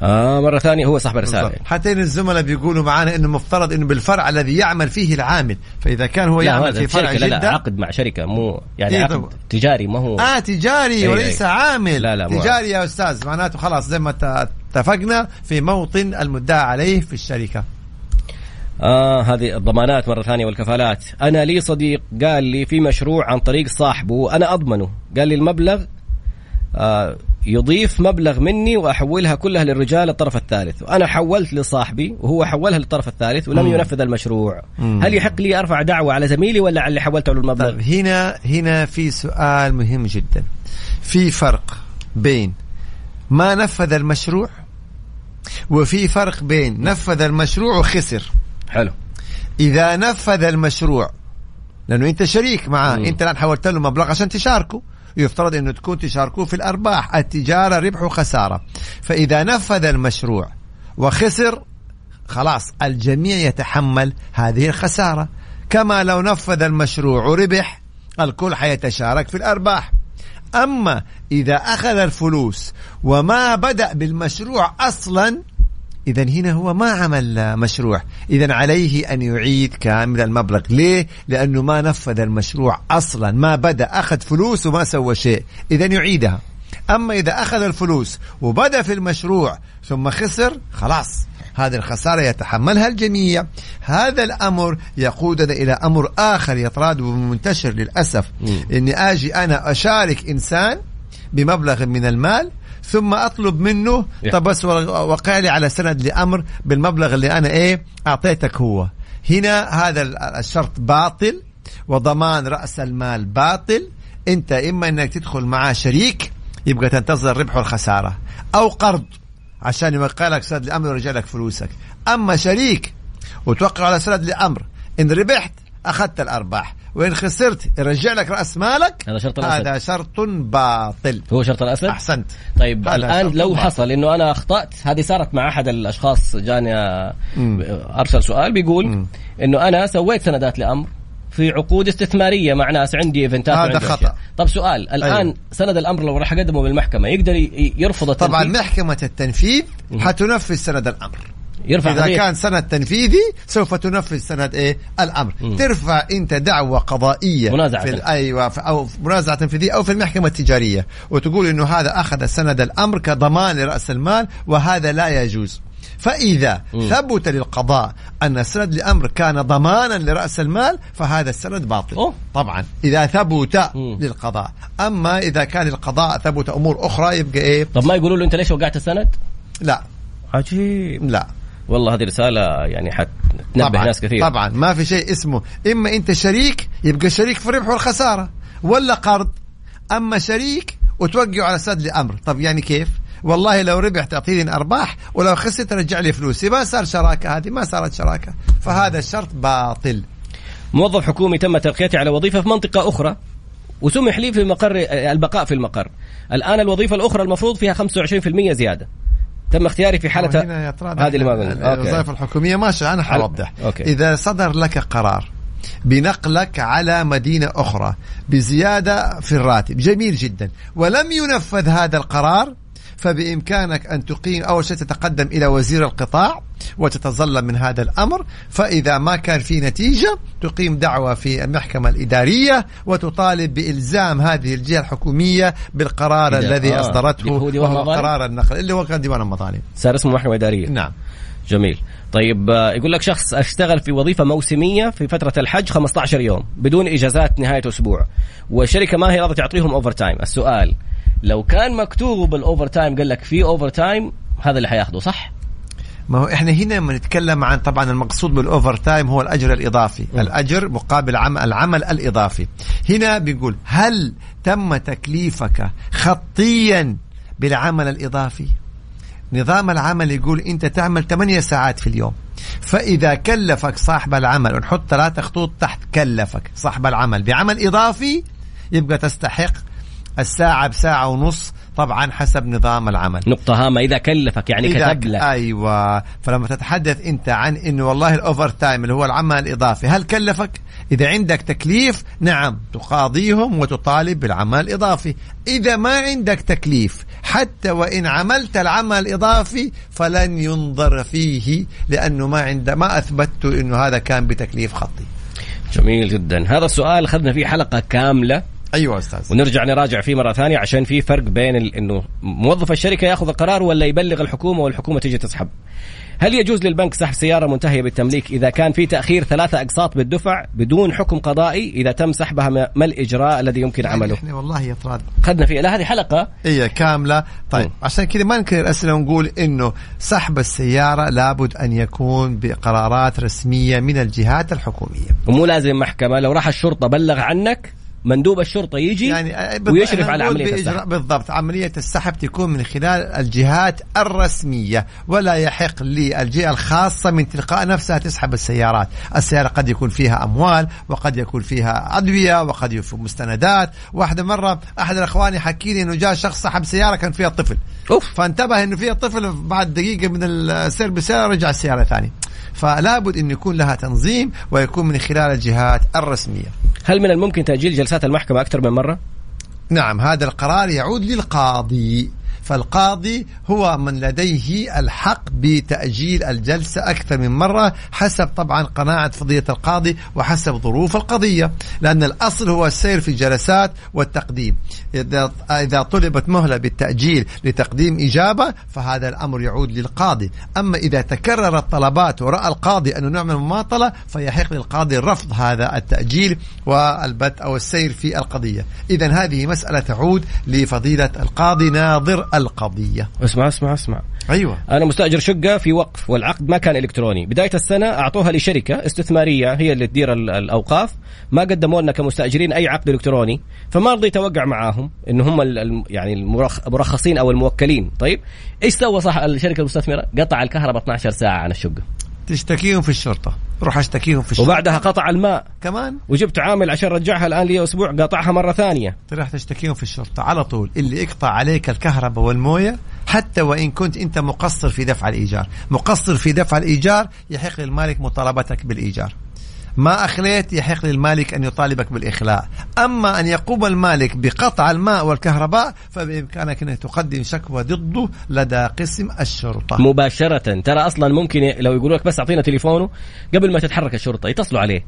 آه مرة ثانية هو صاحب الرساله
بالضبط. حتى إن الزملاء بيقولوا معنا إنه مفترض إنه بالفرع الذي يعمل فيه العامل. فإذا كان هو يعمل في فرع
شركة لا, لا عقد مع شركة مو يعني
إيه
عقد
طبعا.
تجاري ما هو.
آه تجاري
أي
وليس
أي.
عامل.
لا لا
تجاري يا أستاذ معناته خلاص زي ما اتفقنا في موطن المدعى عليه في الشركة.
آه هذه الضمانات مرة ثانية والكفالات. أنا لي صديق قال لي في مشروع عن طريق صاحبه وأنا أضمنه. قال لي المبلغ آه يضيف مبلغ مني وأحولها كلها للرجال الطرف الثالث. وأنا حولت لصاحبي وهو حولها للطرف الثالث ولم
مم.
ينفذ المشروع.
مم.
هل يحق لي أرفع دعوة على زميلي ولا على اللي حولته له المبلغ
طيب هنا هنا في سؤال مهم جدا. في فرق بين ما نفذ المشروع وفي فرق بين نفذ المشروع وخسر.
حلو.
إذا نفذ المشروع لأنه أنت شريك معاه
مم.
أنت الآن حولت له مبلغ عشان تشاركوا يفترض انه تكون تشاركوه في الأرباح. التجارة ربح وخسارة. فإذا نفذ المشروع وخسر خلاص الجميع يتحمل هذه الخسارة. كما لو نفذ المشروع وربح الكل حيتشارك في الأرباح. أما إذا أخذ الفلوس وما بدأ بالمشروع أصلا إذا هنا هو ما عمل مشروع. إذا عليه أن يعيد كامل المبلغ. ليه؟ لأنه ما نفذ المشروع أصلا. ما بدأ. أخذ فلوس وما سوى شيء. إذا يعيدها. أما إذا أخذ الفلوس وبدأ في المشروع ثم خسر خلاص. هذه الخسارة يتحملها الجميع. هذا الأمر يقودنا إلى أمر آخر يتراد ومنتشر للأسف. أني أجي أنا أشارك إنسان بمبلغ من المال ثم أطلب منه. طب بس وقع لي على سند لأمر بالمبلغ اللي أنا إيه أعطيتك هو. هنا هذا ال- الشرط باطل وضمان رأس المال باطل. أنت إما إنك تدخل معاه شريك يبقى تنتظر الربح والخساره أو قرض عشان يوقع لك سند لأمر ويرجع لك فلوسك. أما شريك وتوقع على سند لأمر إن ربحت أخذت الأرباح. وإن خسرت يرجع لك رأس مالك
هذا شرط الأسد.
هذا شرط باطل
هو شرط الأسد
أحسنت
طيب
شرط
لو
باطل.
حصل إنه أنا أخطأت هذه صارت مع أحد الأشخاص جاني. أرسل سؤال بيقول
مم.
إنه أنا سويت سندات لأمر في عقود استثمارية مع ناس عندي ايفنتات
هذا خطأ.
أشياء. طب سؤال الآن
أيوه.
سند الأمر لو راح أقدمه بالمحكمة يقدر يرفض التنفيذ
طبعا محكمة التنفيذ حتنفذ سند الأمر
يرفع
إذا
قضية.
كان سند تنفيذي سوف تنفذ سند إيه الأمر
مم.
ترفع أنت دعوة قضائية
منازعة.
في ال- أيوة في منازعة تنفيذية أو في المحكمة التجارية وتقول إنه هذا أخذ سند الأمر كضمان لرأس المال وهذا لا يجوز فإذا
مم.
ثبت للقضاء أن السند الأمر كان ضمانا لرأس المال فهذا السند باطل
أوه.
طبعا إذا ثبت
مم.
للقضاء أما إذا كان القضاء ثبت أمور أخرى يبقى إيه
طب ما يقولوا له أنت ليش وقعت السند؟
لا
عجيب
لا
والله هذه رسالة يعني حتنبه
طبعا
ناس كثير.
طبعا. ما في شيء اسمه. إما أنت شريك يبقى شريك في الربح والخسارة. ولا قرض. أما شريك وتوقعوا على سد لأمر. طب يعني كيف؟ والله لو ربح تعطيني ارباح ولو خسرت ترجع لي فلوسي ما صار شراكة هذه ما صارت شراكة. فهذا الشرط باطل.
موظف حكومي تم ترقيته على وظيفة في منطقة أخرى وسمح لي في مقر البقاء في المقر. الآن الوظيفة الأخرى المفروض فيها 25% زيادة. تم اختياري في
حالة
هذه اللي ما
الوظائف. الحكومية ماشي أنا حوضح. إذا صدر لك قرار بنقلك على مدينة أخرى بزيادة في الراتب جميل جدا ولم ينفذ هذا القرار فبإمكانك أن تقيم أول شيء تتقدم إلى وزير القطاع وتتظلم من هذا الأمر فإذا ما كان في نتيجة تقيم دعوة في المحكمة الإدارية وتطالب بإلزام هذه الجهة الحكومية بالقرار الذي
آه. ديوان
وهو؟ قرار النقل اللي هو كان ديوان المظالم
صار اسمه محكمة إدارية
نعم
جميل طيب آه، يقول لك شخص اشتغل في وظيفة موسمية في فترة الحج 15 يوم بدون إجازات نهاية أسبوع والشركة ما هي راضية تعطيهم overtime السؤال لو كان مكتوب ال overtime قال لك في overtime هذا اللي حياخده صح؟
ما هو إحنا هنا لما نتكلم عن طبعا المقصود بال overtime هو الأجر الإضافي.
م.
الأجر مقابل عمل العمل الإضافي. هنا بيقول هل تم تكليفك خطيا بالعمل الإضافي؟ نظام العمل يقول أنت تعمل 8 ساعات في اليوم. فإذا كلفك صاحب العمل ونحط ثلاثة خطوط تحت كلفك صاحب العمل بعمل إضافي يبقى تستحق الساعة بساعة ونص طبعا حسب نظام العمل.
نقطة هامة إذا كلفك يعني
إذا
كتب لك.
أيوه. فلما تتحدث أنت عن إنه والله ال overtime اللي هو العمل الإضافي هل كلفك؟ إذا عندك تكليف نعم تقاضيهم وتطالب بالعمل الإضافي. إذا ما عندك تكليف حتى وإن عملت العمل الإضافي فلن ينظر فيه لأنه ما عند ما أثبتت إنه هذا كان بتكليف خطي.
جميل جدا. هذا السؤال أخذنا فيه حلقة كاملة.
أيوه أستاذ.
ونرجع نراجع فيه مرة ثانية عشان في فرق بين. إنه موظف الشركة ياخذ القرار ولا يبلغ الحكومة والحكومة تيجي تسحب. هل يجوز للبنك سحب سيارة منتهية بالتمليك إذا كان في تأخير ثلاثة أقساط بالدفع بدون حكم قضائي إذا تم سحبها ما الإجراء الذي يمكن عمله؟
إحنا والله يا طراد
اخذنا فيه. لا هذه حلقة.
هي كاملة. طيب
مم.
عشان كذا ما نكرر الاسئله ونقول إنه سحب السيارة لابد أن يكون بقرارات رسمية من الجهات الحكومية.
ومو لازم محكمة. لو راح الشرطة بلغ عنك مندوب الشرطة يجي
يعني
ويشرف على
عملية
السحب.
بالضبط عملية السحب تكون من خلال الجهات الرسمية ولا يحق للجهة الخاصة من تلقاء نفسها تسحب السيارات. السيارة قد يكون فيها أموال وقد يكون فيها أدوية وقد يكون مستندات. واحدة مرة أحد الأخوان يحكي لي أنه جاء شخص سحب سيارة كان فيها طفل.
أوف.
فانتبه إنه فيها طفل بعد دقيقة من السير بالسياره رجع السيارة ثاني فلا بد أن يكون لها تنظيم ويكون من خلال الجهات الرسمية.
هل من الممكن تأجيل جلسات المحكمة أكثر من مرة؟
نعم هذا القرار يعود للقاضي. فالقاضي هو من لديه الحق بتأجيل الجلسة أكثر من مرة حسب طبعا قناعة فضيلة القاضي وحسب ظروف القضية لأن الأصل هو السير في الجلسات والتقديم. إذا إذا طلبت مهلة بالتأجيل لتقديم إجابة فهذا الأمر يعود للقاضي. أما إذا تكررت طلبات ورأى القاضي أنه نعمل مماطلة فيحق للقاضي رفض هذا التأجيل والبت أو السير في القضية. إذا هذه مسألة تعود لفضيلة القاضي ناظر القضية.
اسمع اسمع اسمع.
أيوة.
أنا مستأجر شقة في وقف والعقد ما كان إلكتروني. بداية السنة أعطوها لشركة استثمارية هي اللي تدير ال- الأوقاف. ما قدموا لنا كمستأجرين أي عقد إلكتروني. فما رضيت اوقع معاهم إن هم يعني المرخ- المرخصين أو الموكلين. طيب إيش سوى صح الشركة المستثمرة؟ قطع الكهرباء 12 ساعة عن الشقة.
تشتكيهم في الشرطة. روح أشتكيهم في الشرطة.
وبعدها قطع الماء.
كمان؟
وجبت عامل عشان رجعها الآن لي أسبوع قاطعها مرة ثانية.
تروح تشتكيهم في الشرطة. على طول. اللي يقطع عليك الكهرباء والموية حتى وإن كنت أنت مقصر في دفع الإيجار. مقصر في دفع الإيجار يحق للمالك مطالبتك بالإيجار. ما أخليت يحق للمالك أن يطالبك بالإخلاء. أما أن يقوم المالك بقطع الماء والكهرباء فبإمكانك أن تقدم شكوى ضده لدى قسم الشرطة.
مباشرة. ترى أصلا ممكن لو يقولوا لك بس أعطينا تليفونه قبل ما تتحرك الشرطة يتصلوا عليه.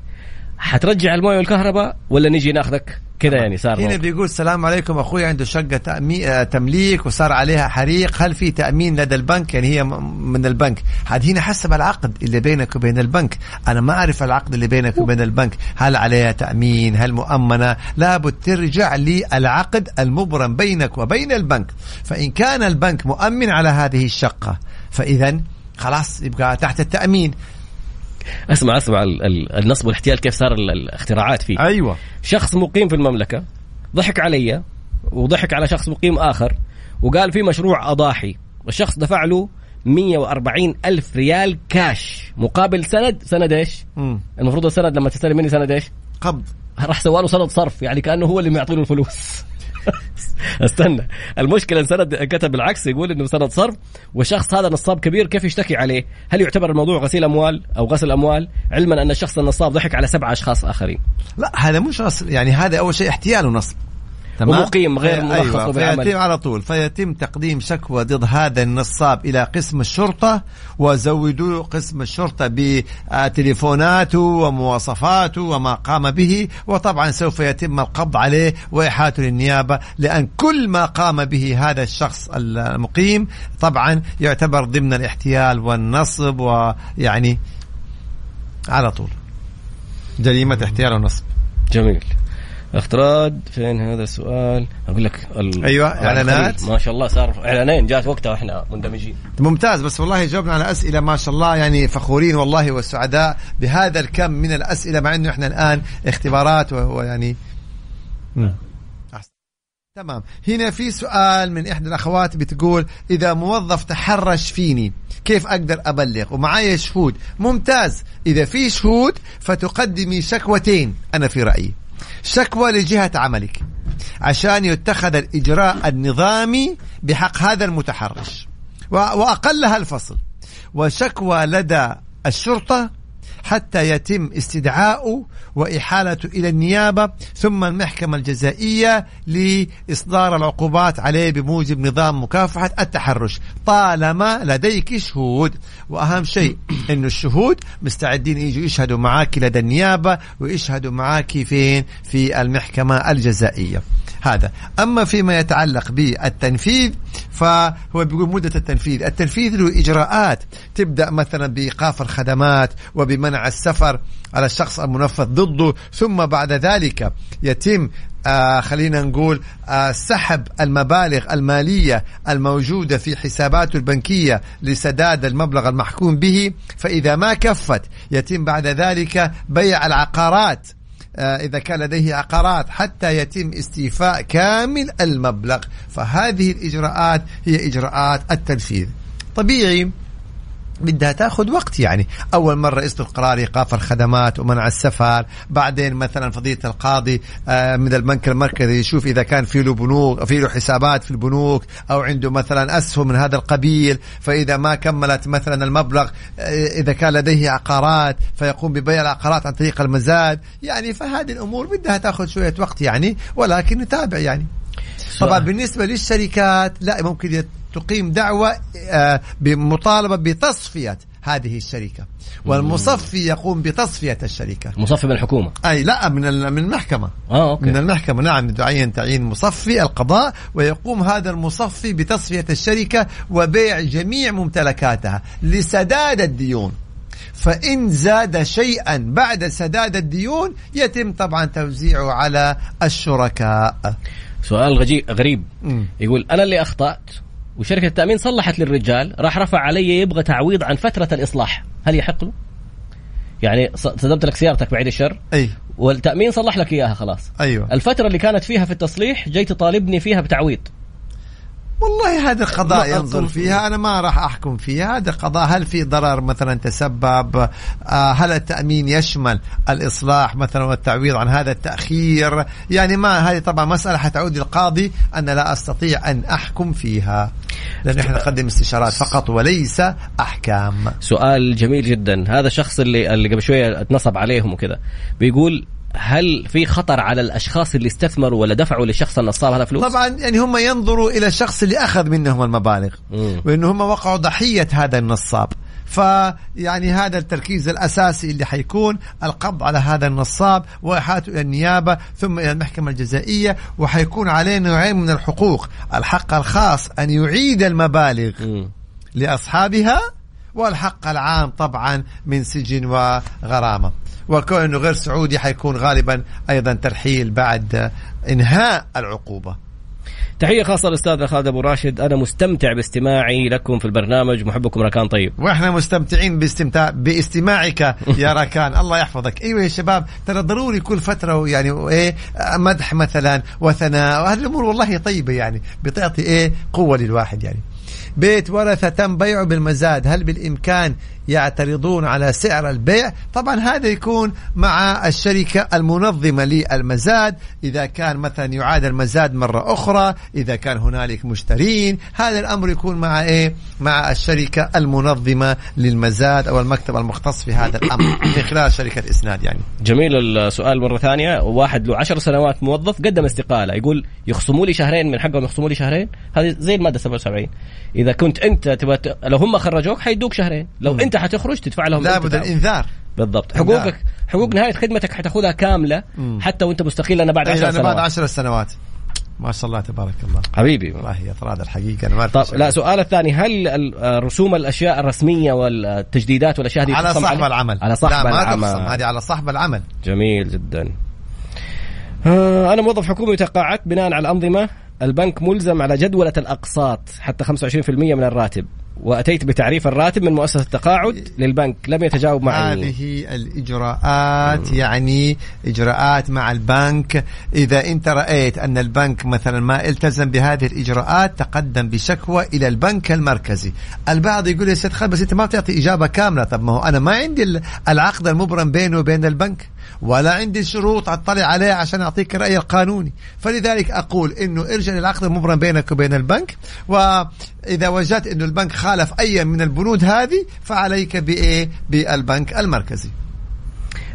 حترجع الموية والكهرباء ولا نجي ناخذك؟ كذا يعني صار
هنا. بيقول السلام عليكم أخوي عنده شقة تأمي... آه، تمليك وصار عليها حريق. هل في تأمين لدى البنك؟ يعني هي من البنك. هذه هنا حسب العقد اللي بينك وبين البنك. أنا ما أعرف العقد اللي بينك وبين البنك. هل عليها تأمين؟ هل مؤمنة؟ لابد ترجع للعقد المبرم بينك وبين البنك. فإن كان البنك مؤمن على هذه الشقة فاذا خلاص يبقى تحت التأمين.
اسمع اسمع ال- ال- النصب والاحتيال كيف صار ال- الاختراعات فيه.
أيوه.
شخص مقيم في المملكة ضحك علي وضحك على شخص مقيم آخر وقال في مشروع أضاحي. والشخص دفع له 140 ألف ريال كاش مقابل سند. سند إيش؟
مم.
المفروض السند لما تستلم مني سند إيش؟
قبض.
راح سوى له سند صرف يعني كأنه هو اللي معطي له الفلوس. [LAUGHS] استنى المشكلة إن سند كتب بالعكس يقول إنه سند صرف والشخص هذا نصاب كبير كيف يشتكي عليه؟ هل يعتبر الموضوع غسيل أموال أو غسل أموال؟ علما أن الشخص النصاب ضحك على سبعة أشخاص آخرين
لا هذا مش اصل يعني هذا أول شيء احتيال ونصب
ومقيم غير مرخص
أيوة
وبالعمل.
فيتم على طول. فيتم تقديم شكوى ضد هذا النصاب إلى قسم الشرطة وزودوا قسم الشرطة بتليفوناته ومواصفاته وما قام به وطبعا سوف يتم القبض عليه واحاله للنيابه لأن كل ما قام به هذا الشخص المقيم طبعا يعتبر ضمن الاحتيال والنصب ويعني على طول. جريمة احتيال ونصب.
جميل. افتراض فين هذا السؤال أقول لك ال...
أيوة، إعلانات.
ما شاء الله صار إعلانين جات وقتها وإحنا مندمجين
ممتاز بس والله جاوبنا على أسئلة ما شاء الله يعني فخورين والله والسعداء بهذا الكم من الأسئلة مع إنه إحنا الآن اختبارات ويعني. أحسن. تمام هنا في سؤال من إحدى الأخوات بتقول إذا موظف تحرش فيني كيف أقدر أبلغ ومعايا شهود ممتاز إذا في شهود فتقدمي شكوتين أنا في رأيي شكوى لجهة عملك عشان يتخذ الإجراء النظامي بحق هذا المتحرش. و- وأقلها الفصل. وشكوى لدى الشرطة حتى يتم استدعاؤه وإحالته إلى النيابة ثم المحكمة الجزائية لإصدار العقوبات عليه بموجب نظام مكافحة التحرش. طالما لديك شهود. وأهم شيء [COUGHS] أن الشهود مستعدين يجوا يشهدوا معك لدى النيابة ويشهدوا معك فين؟ في المحكمة الجزائية. هذا. أما فيما يتعلق بالتنفيذ فهو بيقول مدة التنفيذ. التنفيذ له إجراءات. تبدأ مثلا بإيقاف الخدمات وبمنع السفر على الشخص المنفذ ضده ثم بعد ذلك يتم آه خلينا نقول آه سحب المبالغ المالية الموجودة في حساباته البنكية لسداد المبلغ المحكوم به. فإذا ما كفت يتم بعد ذلك بيع العقارات. إذا كان لديه عقارات حتى يتم استيفاء كامل المبلغ. فهذه الإجراءات هي إجراءات التنفيذ. طبيعي بدها تاخذ وقت يعني. أول مرة يصدر قرار إيقاف الخدمات ومنع السفر. بعدين مثلا فضيلة القاضي آه، من البنك المركزي يشوف إذا كان في له بنوك في له حسابات في البنوك أو عنده مثلا أسهم من هذا القبيل فإذا ما كملت مثلا المبلغ آه، إذا كان لديه عقارات فيقوم ببيع العقارات عن طريق المزاد. يعني فهذه الأمور بدها تاخذ شوية وقت يعني ولكن نتابع يعني. طبعا بالنسبة للشركات لا ممكن تقيم دعوة آه، بمطالبة بتصفية هذه الشركة. والمصفي يقوم بتصفية الشركة.
مصفي من الحكومة
أي لا من من المحكمة.
آه أوكي.
من المحكمة. نعم تعين تعيين مصفي القضاء ويقوم هذا المصفي بتصفية الشركة وبيع جميع ممتلكاتها لسداد الديون. فإن زاد شيئا بعد سداد الديون يتم طبعا توزيعه على الشركاء.
سؤال غريب. يقول أنا اللي أخطأت وشركة التأمين صلحت للرجال راح رفع علي يبغى تعويض عن فترة الإصلاح. هل يحق له؟ يعني صدمت لك سيارتك بعيد الشر؟
اي
والتأمين صلح لك إياها خلاص.
أيوه.
الفترة اللي كانت فيها في التصليح جاي تطالبني فيها بتعويض.
والله هذا القضاء ينظر فيها. أنا ما راح أحكم فيها. هذا قضاء. هل في ضرر مثلا تسبب؟ آه، هل التأمين يشمل الإصلاح مثلا والتعويض عن هذا التأخير؟ يعني ما هذه طبعا مسألة حتعود للقاضي. أنا لا أستطيع أن أحكم فيها. لأن إحنا نقدم استشارات فقط وليس أحكام.
سؤال جميل جدا. هذا الشخص اللي اللي قبل شوية اتنصب عليهم وكذا. بيقول هل في خطر على الأشخاص اللي استثمروا ولا دفعوا للشخص النصاب هذا فلوس؟
طبعا يعني هم ينظروا إلى الشخص اللي أخذ منهم المبالغ وانه هم وقعوا ضحية هذا النصاب. فيعني هذا التركيز الأساسي اللي حيكون القبض على هذا النصاب واحاته إلى النيابة ثم إلى المحكمة الجزائية وحيكون عليه نوعين من الحقوق، الحق الخاص أن يعيد المبالغ لأصحابها والحق العام طبعا من سجن وغرامة. وكونه غير سعودي حيكون غالبا أيضا ترحيل بعد إنهاء العقوبة.
تحية خاصة للأستاذ خالد أبو راشد. أنا مستمتع باستماعي لكم في البرنامج. محبكم ركان طيب.
وإحنا مستمتعين باستمتاع باستماعك يا [LAUGHS] ركان. الله يحفظك. أيوة يا شباب ترى ضروري كل فترة يعني إيه مدح مثلا وثناء وهذه الأمور والله طيبة يعني بتعطي إيه قوة للواحد يعني. بيت ورثة تم بيعه بالمزاد. هل بالإمكان يعترضون على سعر البيع؟ طبعا هذا يكون مع الشركة المنظمة للمزاد. إذا كان مثلا يعاد المزاد مرة أخرى إذا كان هنالك مشترين هذا الأمر يكون مع إيه؟ مع الشركة المنظمة للمزاد أو المكتب المختص في هذا الأمر من خلال شركة إسناد يعني.
جميل السؤال مرة ثانية. واحد له عشر سنوات موظف قدم استقالة يقول يخصموا لي شهرين من حقهم يخصموا لي شهرين؟ هذه زي المادة 77 إذا كنت أنت تبغى لو هم خرجوك حيدوك شهرين. لو م. أنت حتخرج تدفع لهم
لابد الإنذار.
بالضبط. حقوقك حقوق نهاية خدمتك حتاخذها كاملة. حتى وأنت مستقيل أنا بعد 10
سنوات بعد 10 سنوات. ما شاء الله تبارك الله.
حبيبي.
والله اطراد الحقيقة أنا ما
طب لا سؤال الثاني. هل رسوم الأشياء الرسمية والتجديدات والأشياء هذه
على صاحب العمل.
على صاحب لا العمل.
ما هذه على صاحب العمل.
جميل جدا. آه أنا موظف حكومي تقاعدت بناء على الأنظمة. البنك ملزم على جدولة الأقساط حتى 25% من الراتب. وأتيت بتعريف الراتب من مؤسسة التقاعد للبنك. لم يتجاوب معي.
هذه الإجراءات يعني إجراءات مع البنك. إذا أنت رأيت أن البنك مثلا ما التزم بهذه الإجراءات تقدم بشكوى إلى البنك المركزي. البعض يقول يا سيد خالد بس أنت ما تعطي إجابة كاملة. طب ما هو أنا ما عندي العقد المبرم بيني وبين البنك ولا عندي شروط أطلع عليها عشان أعطيك الراي القانوني. فلذلك أقول إنه ارجع للعقد المبرم بينك وبين البنك. وإذا وجدت إنه البنك خالف أي من البنود هذه فعليك بإيه؟ بالبنك المركزي.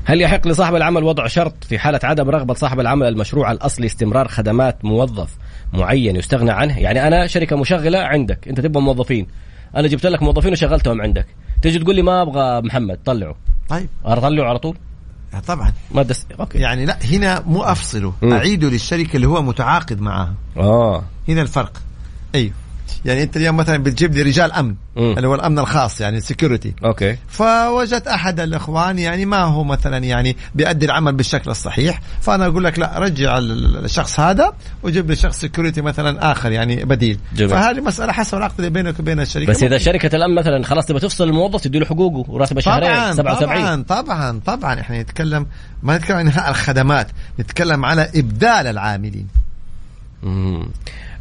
هل يحق لصاحب العمل وضع شرط في حالة عدم رغبة صاحب العمل المشروع الأصلي استمرار خدمات موظف معين يستغنى عنه؟ يعني أنا شركة مشغلة عندك أنت تبغى موظفين. أنا جبت لك موظفين وشغلتهم عندك. تجي تقول لي ما أبغى محمد طلعه.
طيب.
أطلعه على طول؟
طبعا.
ما دس أوكي.
يعني لا هنا مو
أفصله.
أعيده للشركة اللي هو متعاقد معها.
آه.
هنا الفرق. أيوه. يعني انت اليوم مثلا بتجيب لي رجال أمن
مم.
اللي هو الأمن الخاص يعني security
okay
فوجدت أحد الإخوان يعني ما هو مثلا يعني بيأدي العمل بالشكل الصحيح فأنا أقول لك لا رجع ال- الشخص هذا وجيب لي شخص security مثلا آخر يعني بديل
جميل.
فهذه مسألة حسب العقد اللي بينك وبين الشركة
بس إذا
ممكن.
شركة الأمن مثلا خلاص تبغى تفصل الموظف تدي له حقوقه وراتبه شهرين
طبعا
77
طبعا طبعا طبعا إحنا نتكلم ما نتكلم عن إنهاء الخدمات نتكلم على إبدال العاملين.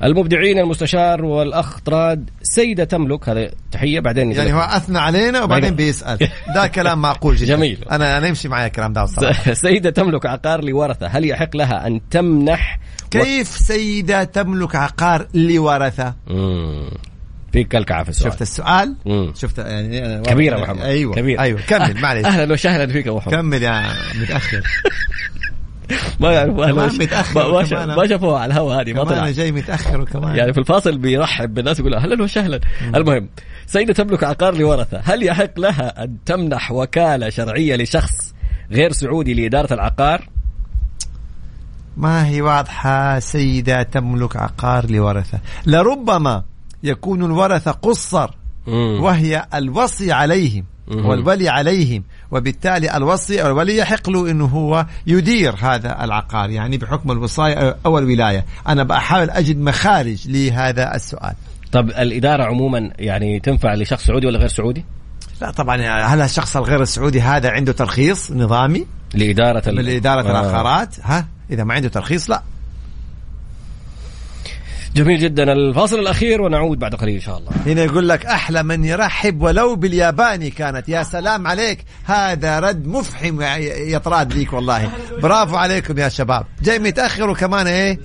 المبدعين المستشار والأخ طراد سيدة تملك هذا تحية بعدين
يعني هو أثنى علينا وبعدين
بعدين-
بيسأل. ده كلام معقول جدا.
جميل.
أنا أنا يمشي معي الكلام ده الصراحه [LAUGHS]
سيدة تملك عقار لورثة هل يحق لها أن تمنح
كيف سيدة تملك عقار
لورثة. في كلكعة في السؤال.
شفت السؤال؟
مم.
شفت يعني أنا
كبيرة محمد.
أيوه.
كبيرة.
أيوه. كمل معلش
أهلا وسهلا فيك يا محمد.
كمل يا متأخر. [LAUGHS]
ما يعرفوا
متأخر
ما- ما شا-
كمان.
ما شافوها على الهواء هذه ما
كمان أنا
طلع
جاي متأخر وكمان.
يعني في الفاصل بيرحب بالناس يقول أهلا وسهلا. المهم سيدة تملك عقار لورثة. هل يحق لها أن تمنح وكالة شرعية لشخص غير سعودي لإدارة العقار؟
ما هي واضحة سيدة تملك عقار لورثة؟ لربما يكون الورثة قصر. وهي الوصي عليهم. والولي عليهم. وبالتالي الوصي أو الولي يحق له أنه هو يدير هذا العقار يعني بحكم الوصاية أو الولاية. أنا بحاول أجد مخارج لهذا السؤال.
طب الإدارة عموما يعني تنفع لشخص سعودي ولا غير سعودي؟
لا طبعا هل الشخص الغير السعودي هذا عنده ترخيص نظامي؟
لإدارة ال-
من إدارة
آه.
العقارات ها؟ إذا ما عنده ترخيص لا.
جميل جدا. الفاصل الأخير ونعود بعد قليل إن شاء الله.
هنا يقول لك أحلى من يرحب ولو بالياباني كانت. يا سلام عليك. هذا رد مفحم يا- طراد ليك والله. برافو عليكم يا شباب. جاي متأخر وكمان إيه؟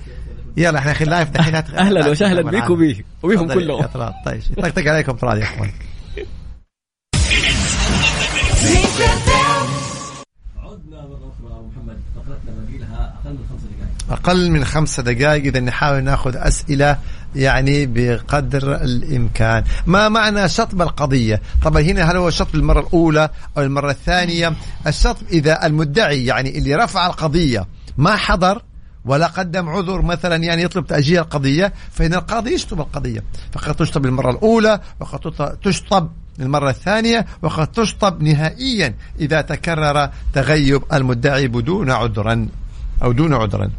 يلا إحنا أخي لايف دحين
أهلا وسهلا وبيه وبيهم
تفضل
كلهم.
طيب. يطقطق عليكم طراد يا
إخوان. أقل من
خمسة دقائق إذا نحاول نأخذ أسئلة يعني بقدر الإمكان. ما معنى شطب القضية؟ طبعا هنا هل هو شطب المرة الأولى أو المرة الثانية؟ الشطب إذا المدعي يعني اللي رفع القضية ما حضر ولا قدم عذر مثلا يعني يطلب تأجيل القضية فإن القاضي يشطب القضية. فقد تشطب المرة الأولى وقد تشطب المرة الثانية وقد تشطب نهائيا إذا تكرر تغيب المدعي بدون عذرا أو دون عذرا.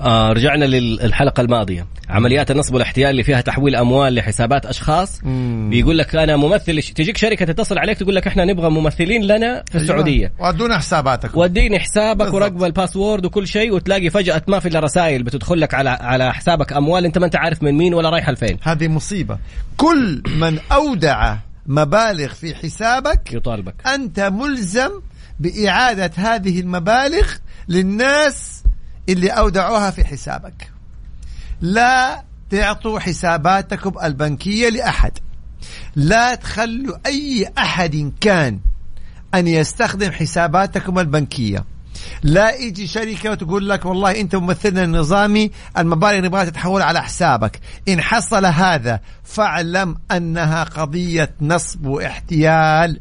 آه رجعنا للحلقة الماضية. عمليات النصب والاحتيال اللي فيها تحويل أموال لحسابات أشخاص.
مم.
بيقول لك أنا ممثل تجيك شركة تتصل عليك تقول لك إحنا نبغى ممثلين لنا في السعودية.
ودون حساباتك
وديني حسابك. ورقم الباسورد وكل شيء وتلاقي فجأة ما في إلا رسائل بتدخل لك على على حسابك أموال. أنت ما أنت عارف من مين ولا رايحة لفين.
هذه مصيبة. كل من أودع مبالغ في حسابك
يطالبك.
أنت ملزم بإعادة هذه المبالغ للناس اللي أودعوها في حسابك. لا تعطوا حساباتكم البنكية لأحد. لا تخلوا أي أحد كان أن يستخدم حساباتكم البنكية. لا يجي شركة وتقول لك والله أنت ممثلنا النظامي المبالغ نبغاها تتحول على حسابك. إن حصل هذا فاعلم أنها قضية نصب واحتيال.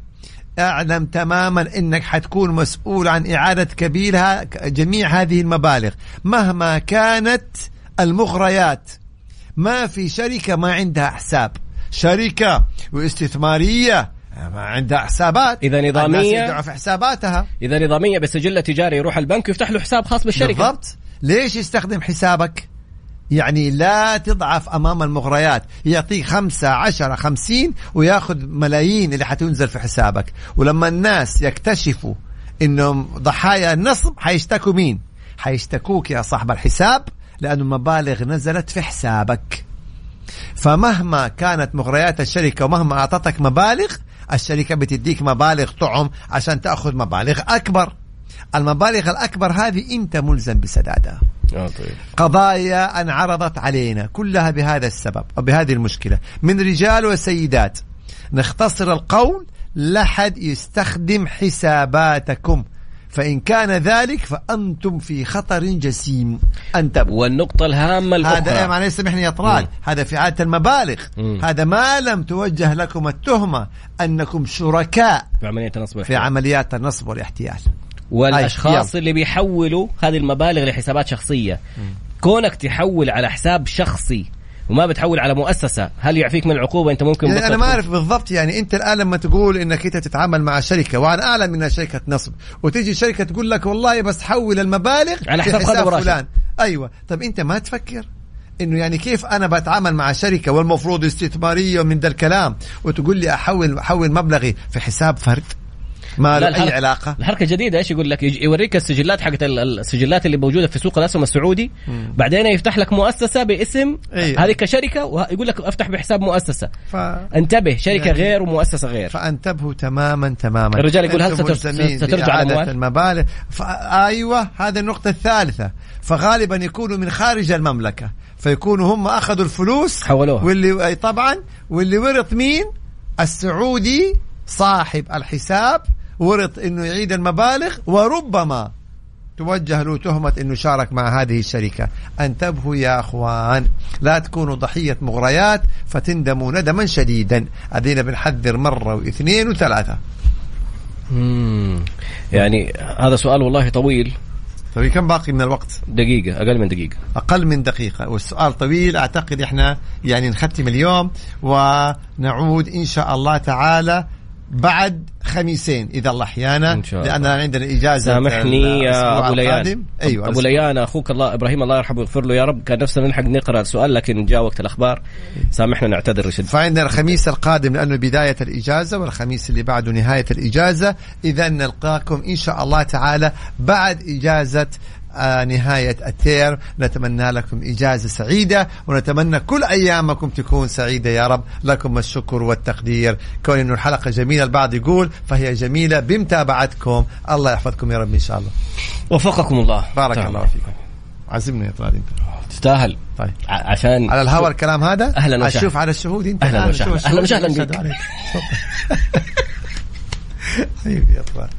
أعلم تماما إنك حتكون مسؤول عن إعادة كبيرها جميع هذه المبالغ مهما كانت المغريات. ما في شركة ما عندها حساب. شركة واستثماريه ما عندها حسابات.
نظامية
يدعوا في حساباتها.
إذا نظامية بسجل تجاري يروح البنك ويفتح له حساب خاص بالشركة.
بالضبط. ليش يستخدم حسابك؟ يعني لا تضعف أمام المغريات. يعطيك خمسة عشرة خمسين وياخذ ملايين اللي حتنزل في حسابك. ولما الناس يكتشفوا إنهم ضحايا النصب حيشتكوا مين؟ حيشتكوك يا صاحب الحساب لأن المبالغ نزلت في حسابك. فمهما كانت مغريات الشركة ومهما أعطتك مبالغ الشركة بتديك مبالغ طعم عشان تأخذ مبالغ أكبر. المبالغ الأكبر هذه أنت ملزم بسدادها. قضايا انعرضت علينا كلها بهذا السبب أو بهذه المشكلة. من رجال وسيدات نختصر القول لا حد يستخدم حساباتكم. فإن كان ذلك فأنتم في خطر جسيم. انتبهوا
والنقطة الهامة
هذا إيه
الأخرى
معلش سامحني يا طلال هذا في عادة المبالغ.
مم.
هذا ما لم توجه لكم التهمة أنكم شركاء
في عملية النصب
في عمليات النصب والاحتيال.
والأشخاص
أي،
اللي بيحولوا هذه المبالغ لحسابات شخصية. كونك تحول على حساب شخصي وما بتحول على مؤسسة هل يعفيك من العقوبة؟ أنت ممكن
يعني أنا ما أعرف بالضبط يعني أنت الآن لما تقول إنك أنت تتعامل مع شركة وأنا أعلم إنها شركة نصب وتيجي شركة تقول لك والله بس حول المبالغ
على حساب راشد.
فلان. أيوه. طب أنت ما تفكر إنه يعني كيف أنا بتعامل مع شركة والمفروض استثمارية ومن ذا الكلام وتقول لي أحول أحول مبلغي في حساب فرد؟ ما له أي
الحركة-
علاقة.
الحركة الجديده إيش يقول لك؟ يوريك السجلات حقت ال- السجلات اللي موجودة في سوق الأسهم السعودي. بعدين يفتح لك مؤسسة باسم
أيوة.
هذه كشركة ويقول لك أفتح بحساب مؤسسة.
ف...
انتبه شركة
يعني-
غير ومؤسسة غير.
فأنتبهوا تماما تماما.
الرجال يقول هل سترجع الأموال؟
المبالغ. ف... أيوه هذه النقطة الثالثة. فغالبا يكونوا من خارج المملكة. فيكونوا هم أخذوا الفلوس
حولوها.
واللي طبعا واللي ورث مين؟ السعودي صاحب الحساب ورث إنه يعيد المبالغ وربما توجه له تهمة إنه شارك مع هذه الشركة. أنتبهوا يا أخوان لا تكونوا ضحية مغريات فتندموا ندما شديدا. هذين بنحذر مرة واثنين وثلاثة.
مم. يعني هذا سؤال والله طويل.
طيب كم باقي من الوقت؟
دقيقة أقل من دقيقة.
أقل من دقيقة. والسؤال طويل أعتقد إحنا يعني نختم اليوم ونعود إن شاء الله تعالى بعد خميسين إذا الله
أحيانا.
لأن عندنا إجازة
سامحني يا أبو ليان.
أيوه
أبو ليان أخوك الله إبراهيم الله يرحمه ويغفر له يا رب. كان نفسنا نلحق نقرأ السؤال لكن جاء وقت الأخبار. سامحنا نعتذر رشد.
فعندنا الخميس القادم لأنه بداية الإجازة والخميس اللي بعده نهاية الإجازة. إذا نلقاكم إن شاء الله تعالى بعد إجازة آه نهاية التير. نتمنى لكم إجازة سعيدة ونتمنى كل أيامكم تكون سعيدة يا رب. لكم الشكر والتقدير. كون أنه الحلقة جميلة البعض يقول فهي جميلة بمتابعتكم. الله يحفظكم يا رب إن شاء الله.
وفقكم الله.
بارك
تمام.
الله فيكم. عزمنا يا طلال أنت.
تستاهل.
طيب.
عشان
على الهواء الكلام هذا؟
أهلاً وسهلاً.
أشوف على الشهود
أنت.
الآن،
وسهلاً.
الشهود؟
وسهلاً.
حبيبي [LAUGHS] يا طلال.